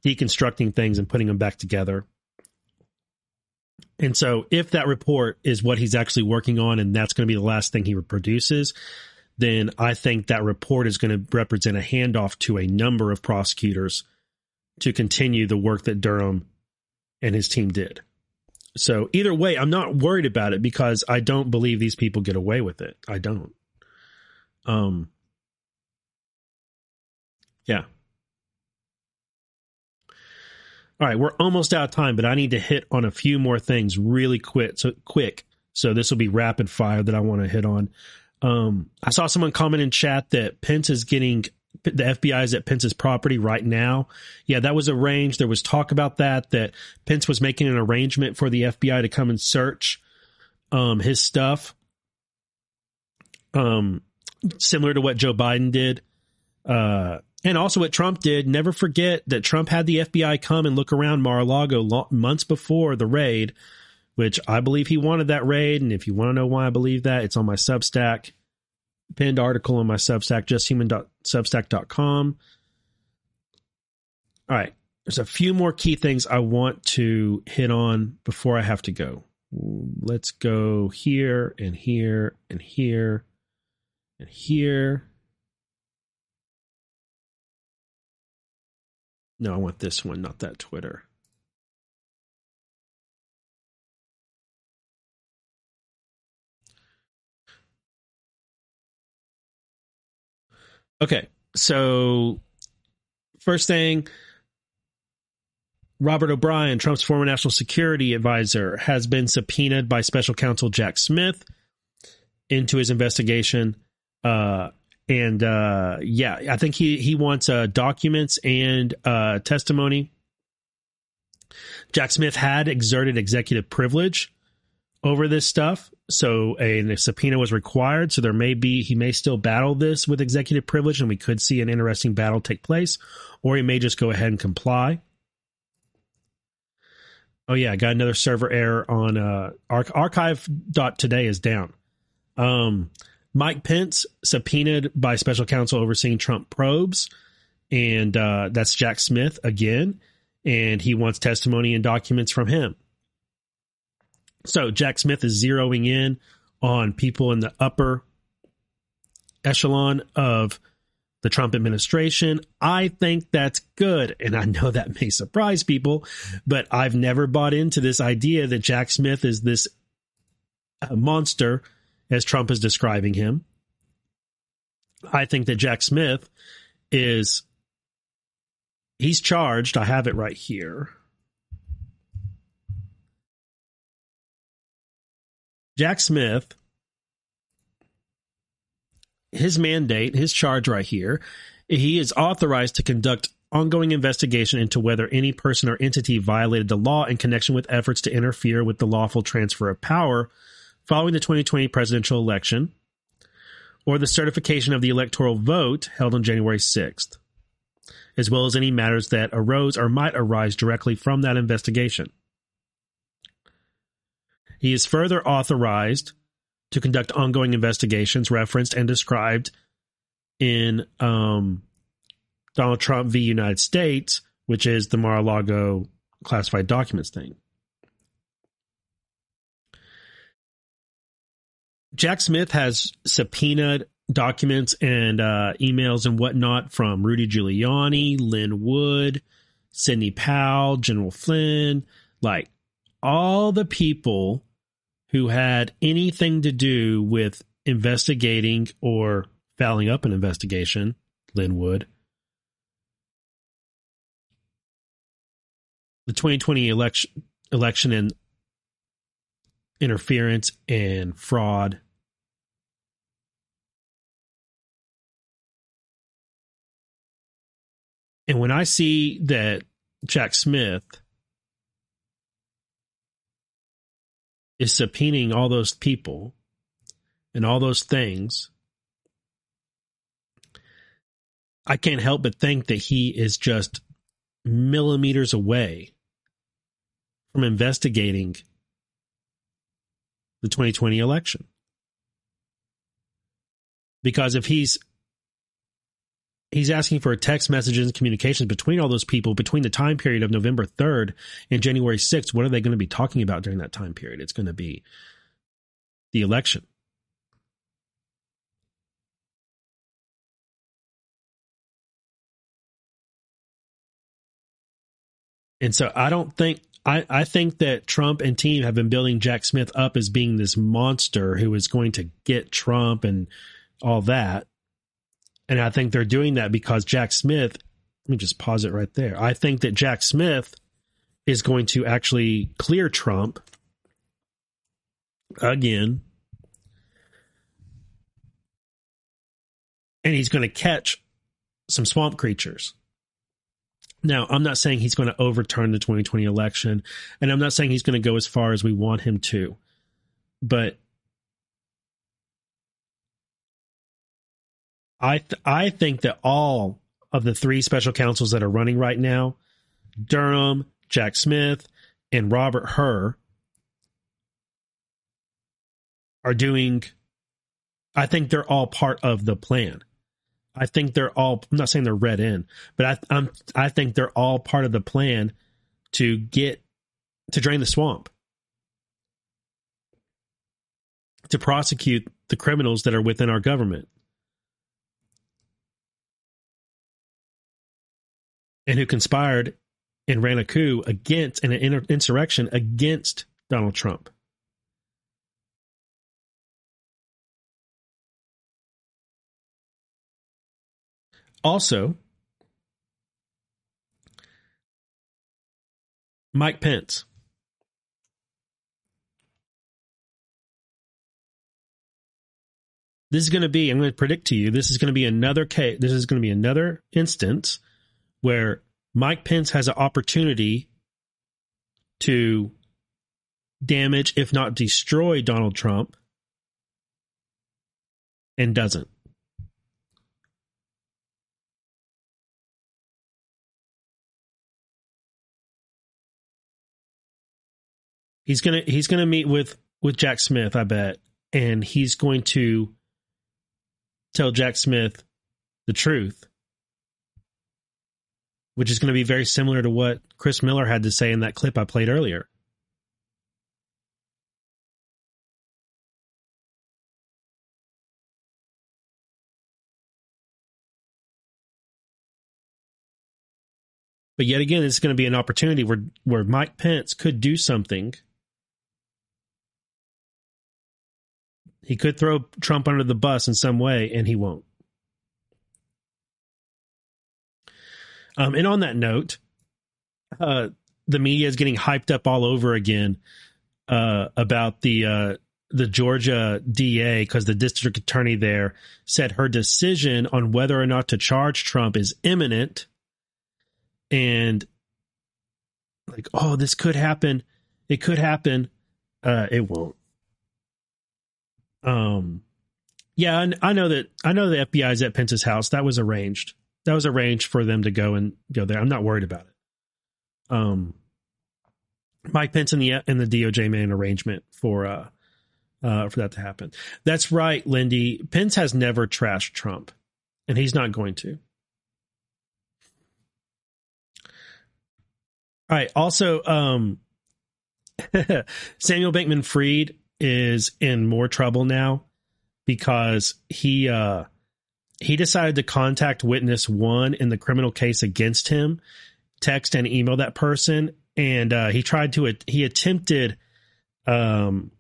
deconstructing things and putting them back together. And so, if that report is what he's actually working on, and that's going to be the last thing he produces, then I think that report is going to represent a handoff to a number of prosecutors to continue the work that Durham and his team did. So either way, I'm not worried about it because I don't believe these people get away with it. I don't. Um Yeah. All right, we're almost out of time, but I need to hit on a few more things really quick. So quick. So this will be rapid fire that I want to hit on. Um, I saw someone comment in chat that Pence is getting the FBI is at Pence's property right now. Yeah, that was arranged. There was talk about that, that Pence was making an arrangement for the FBI to come and search um, his stuff. Um, similar to what Joe Biden did. Uh, and also what Trump did. Never forget that Trump had the FBI come and look around Mar-a-Lago months before the raid, which I believe he wanted that raid. And if you want to know why I believe that, it's on my Substack pinned article on my Substack, justhuman.substack.com. All right. There's a few more key things I want to hit on before I have to go. Let's go here and here and here and here. No, I want this one, not that Twitter. Okay, so first thing, Robert O'Brien, Trump's former national security advisor, has been subpoenaed by special counsel Jack Smith into his investigation. Uh, and uh, yeah, I think he he wants uh, documents and uh, testimony. Jack Smith had exerted executive privilege over this stuff, so a, a, subpoena was required. So there may be he may still battle this with executive privilege, and we could see an interesting battle take place, or he may just go ahead and comply. Oh yeah, I got another server error on uh, archive.today is down. Um, Mike Pence subpoenaed by special counsel overseeing Trump probes, and uh, that's Jack Smith again, and he wants testimony and documents from him. So Jack Smith is zeroing in on people in the upper echelon of the Trump administration. I think that's good. And I know that may surprise people, but I've never bought into this idea that Jack Smith is this uh, monster as Trump is describing him. I think that Jack Smith is he's charged. I have it right here. Jack Smith, his mandate, his charge right here, he is authorized to conduct ongoing investigation into whether any person or entity violated the law in connection with efforts to interfere with the lawful transfer of power following the 2020 presidential election or the certification of the electoral vote held on January 6th, as well as any matters that arose or might arise directly from that investigation. He is further authorized to conduct ongoing investigations referenced and described in um, Donald Trump v. United States, which is the Mar a Lago classified documents thing. Jack Smith has subpoenaed documents and uh, emails and whatnot from Rudy Giuliani, Lin Wood, Sidney Powell, General Flynn, like all the people who had anything to do with investigating or fouling up an investigation, Lin Wood. The 2020 election election and interference and fraud. And when I see that Jack Smith is subpoenaing all those people and all those things, I can't help but think that he is just millimeters away from investigating the 2020 election. Because if he's he's asking for text messages and communications between all those people between the time period of November 3rd and January 6th. What are they going to be talking about during that time period? It's going to be the election. And so I don't think I, I think that Trump and team have been building Jack Smith up as being this monster who is going to get Trump and all that. And I think they're doing that because Jack Smith, let me just pause it right there. I think that Jack Smith is going to actually clear Trump again. And he's going to catch some swamp creatures. Now, I'm not saying he's going to overturn the 2020 election, and I'm not saying he's going to go as far as we want him to. But I th- I think that all of the three special counsels that are running right now, Durham, Jack Smith, and Robert Hur, are doing. I think they're all part of the plan. I think they're all. I'm not saying they're read in, but I, I'm. I think they're all part of the plan to get to drain the swamp, to prosecute the criminals that are within our government. and who conspired and ran a coup against an insurrection against Donald Trump. Also, Mike Pence. This is going to be, I'm going to predict to you, this is going to be another case, this is going to be another instance where Mike Pence has an opportunity to damage, if not destroy, Donald Trump and doesn't. He's gonna he's gonna meet with with Jack Smith, I bet, and he's going to tell Jack Smith the truth which is going to be very similar to what Chris Miller had to say in that clip I played earlier. But yet again, it's going to be an opportunity where where Mike Pence could do something. He could throw Trump under the bus in some way, and he won't. Um, and on that note, uh, the media is getting hyped up all over again uh, about the uh, the Georgia DA because the district attorney there said her decision on whether or not to charge Trump is imminent, and like, oh, this could happen. It could happen. Uh, it won't. Um, yeah, I, know that. I know the FBI is at Pence's house. That was arranged. That was arranged for them to go and go there. I'm not worried about it. Um, Mike Pence and the and the DOJ made an arrangement for uh, uh, for that to happen. That's right, Lindy. Pence has never trashed Trump, and he's not going to. All right. Also, um, Samuel Bankman Fried is in more trouble now because he uh, he decided to contact witness one in the criminal case against him, text and email that person, and uh, he tried to he attempted um,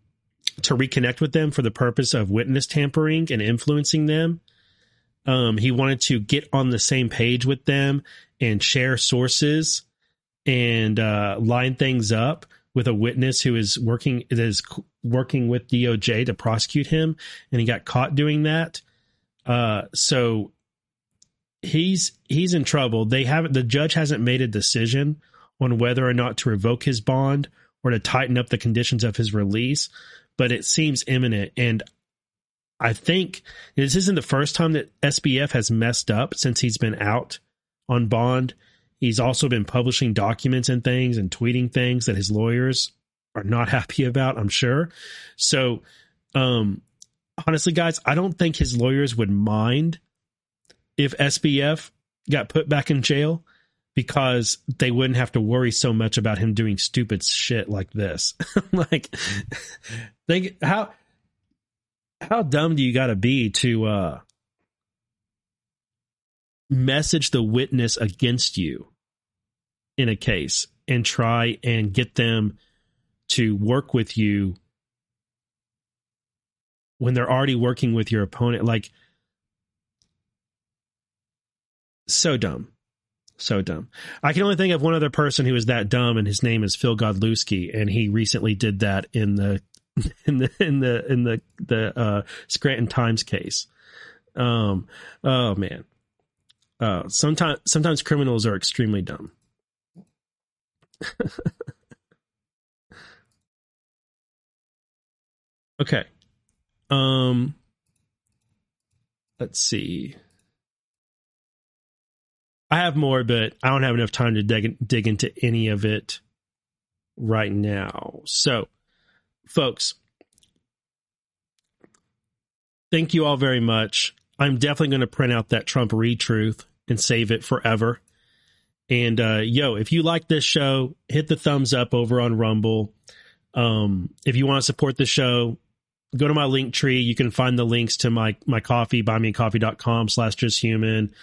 to reconnect with them for the purpose of witness tampering and influencing them. Um, he wanted to get on the same page with them and share sources and uh, line things up with a witness who is working is working with DOJ to prosecute him, and he got caught doing that. Uh, so he's he's in trouble. They haven't the judge hasn't made a decision on whether or not to revoke his bond or to tighten up the conditions of his release, but it seems imminent. And I think this isn't the first time that SBF has messed up since he's been out on bond. He's also been publishing documents and things and tweeting things that his lawyers are not happy about, I'm sure. So, um, honestly, guys, I don't think his lawyers would mind if SBF got put back in jail because they wouldn't have to worry so much about him doing stupid shit like this. like, think how how dumb do you got to be to uh, message the witness against you in a case and try and get them to work with you when they're already working with your opponent like so dumb so dumb. I can only think of one other person who is that dumb, and his name is Phil Godlewski, and he recently did that in the in the in the in the the uh, Scranton Times case. Um, oh man. Uh, sometimes sometimes criminals are extremely dumb. okay. Um. Let's see. I have more, but I don't have enough time to dig, dig into any of it right now. So, folks, thank you all very much. I'm definitely going to print out that Trump ReTruth and save it forever. And uh, yo, if you like this show, hit the thumbs up over on Rumble. Um, if you want to support the show, go to my link tree. You can find the links to my my coffee, buymeacoffee.com slash just human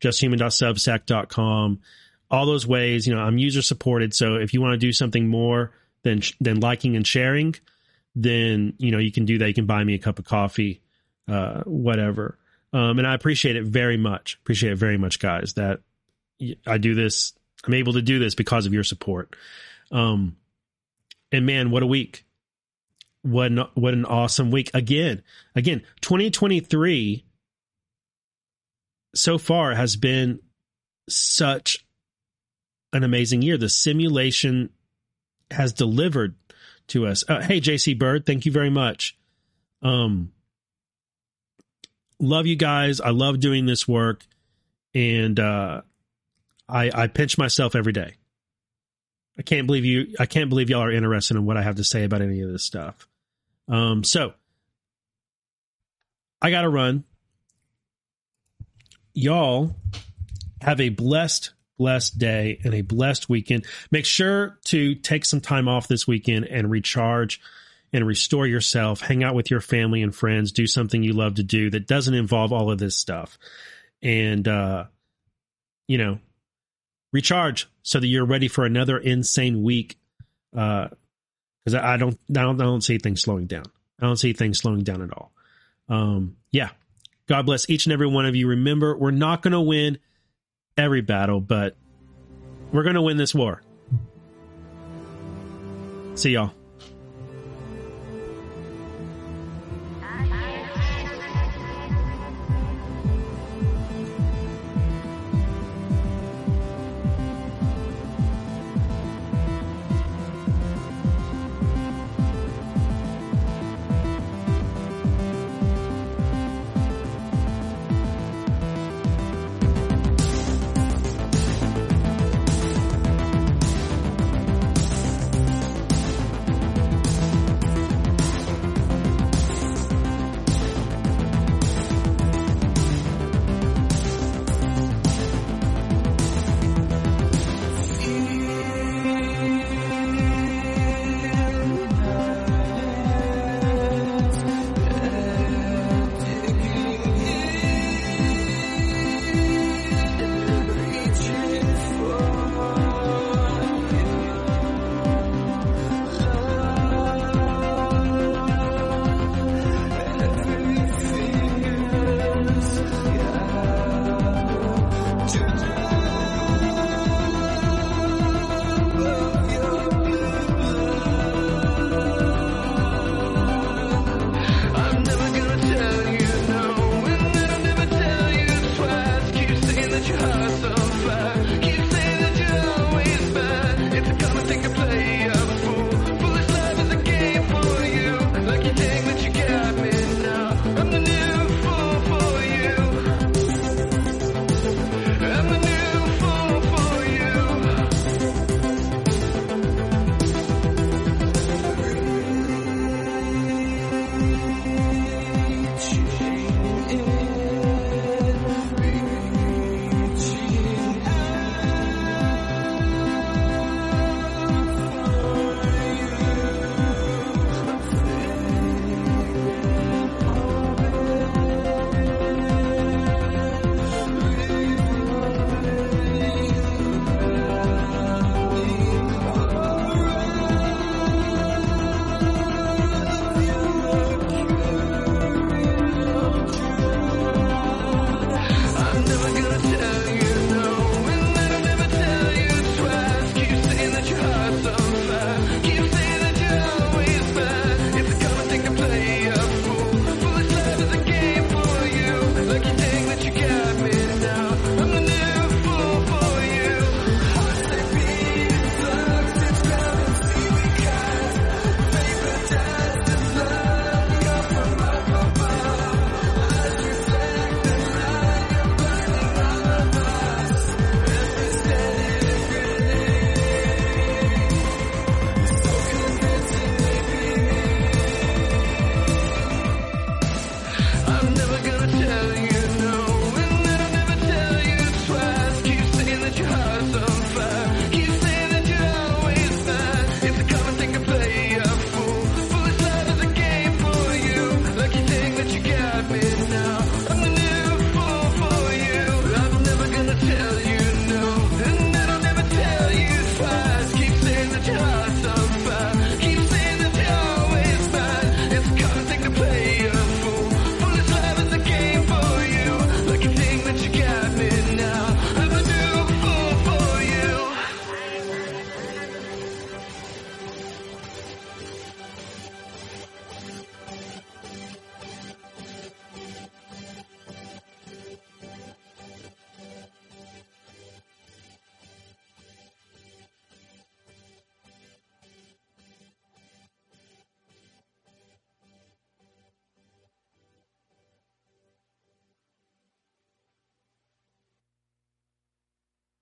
justhuman.substack.com. All those ways, you know, I'm user supported. So if you want to do something more than than liking and sharing, then you know you can do that. You can buy me a cup of coffee, uh, whatever. Um, and I appreciate it very much. Appreciate it very much, guys. That I do this. I'm able to do this because of your support. Um, and man, what a week! What an, what an awesome week! Again, again, 2023 so far has been such an amazing year. The simulation has delivered to us. Uh, hey, JC Bird, thank you very much. Um, love you guys. I love doing this work, and uh, I I pinch myself every day. I can't believe you. I can't believe y'all are interested in what I have to say about any of this stuff. Um, so I got to run y'all have a blessed, blessed day and a blessed weekend. Make sure to take some time off this weekend and recharge and restore yourself. Hang out with your family and friends. Do something you love to do that doesn't involve all of this stuff. And, uh, you know, recharge so that you're ready for another insane week. Uh, Because I, I don't, I don't, I don't see things slowing down. I don't see things slowing down at all. Um, yeah. God bless each and every one of you. Remember, we're not going to win every battle, but we're going to win this war. See y'all.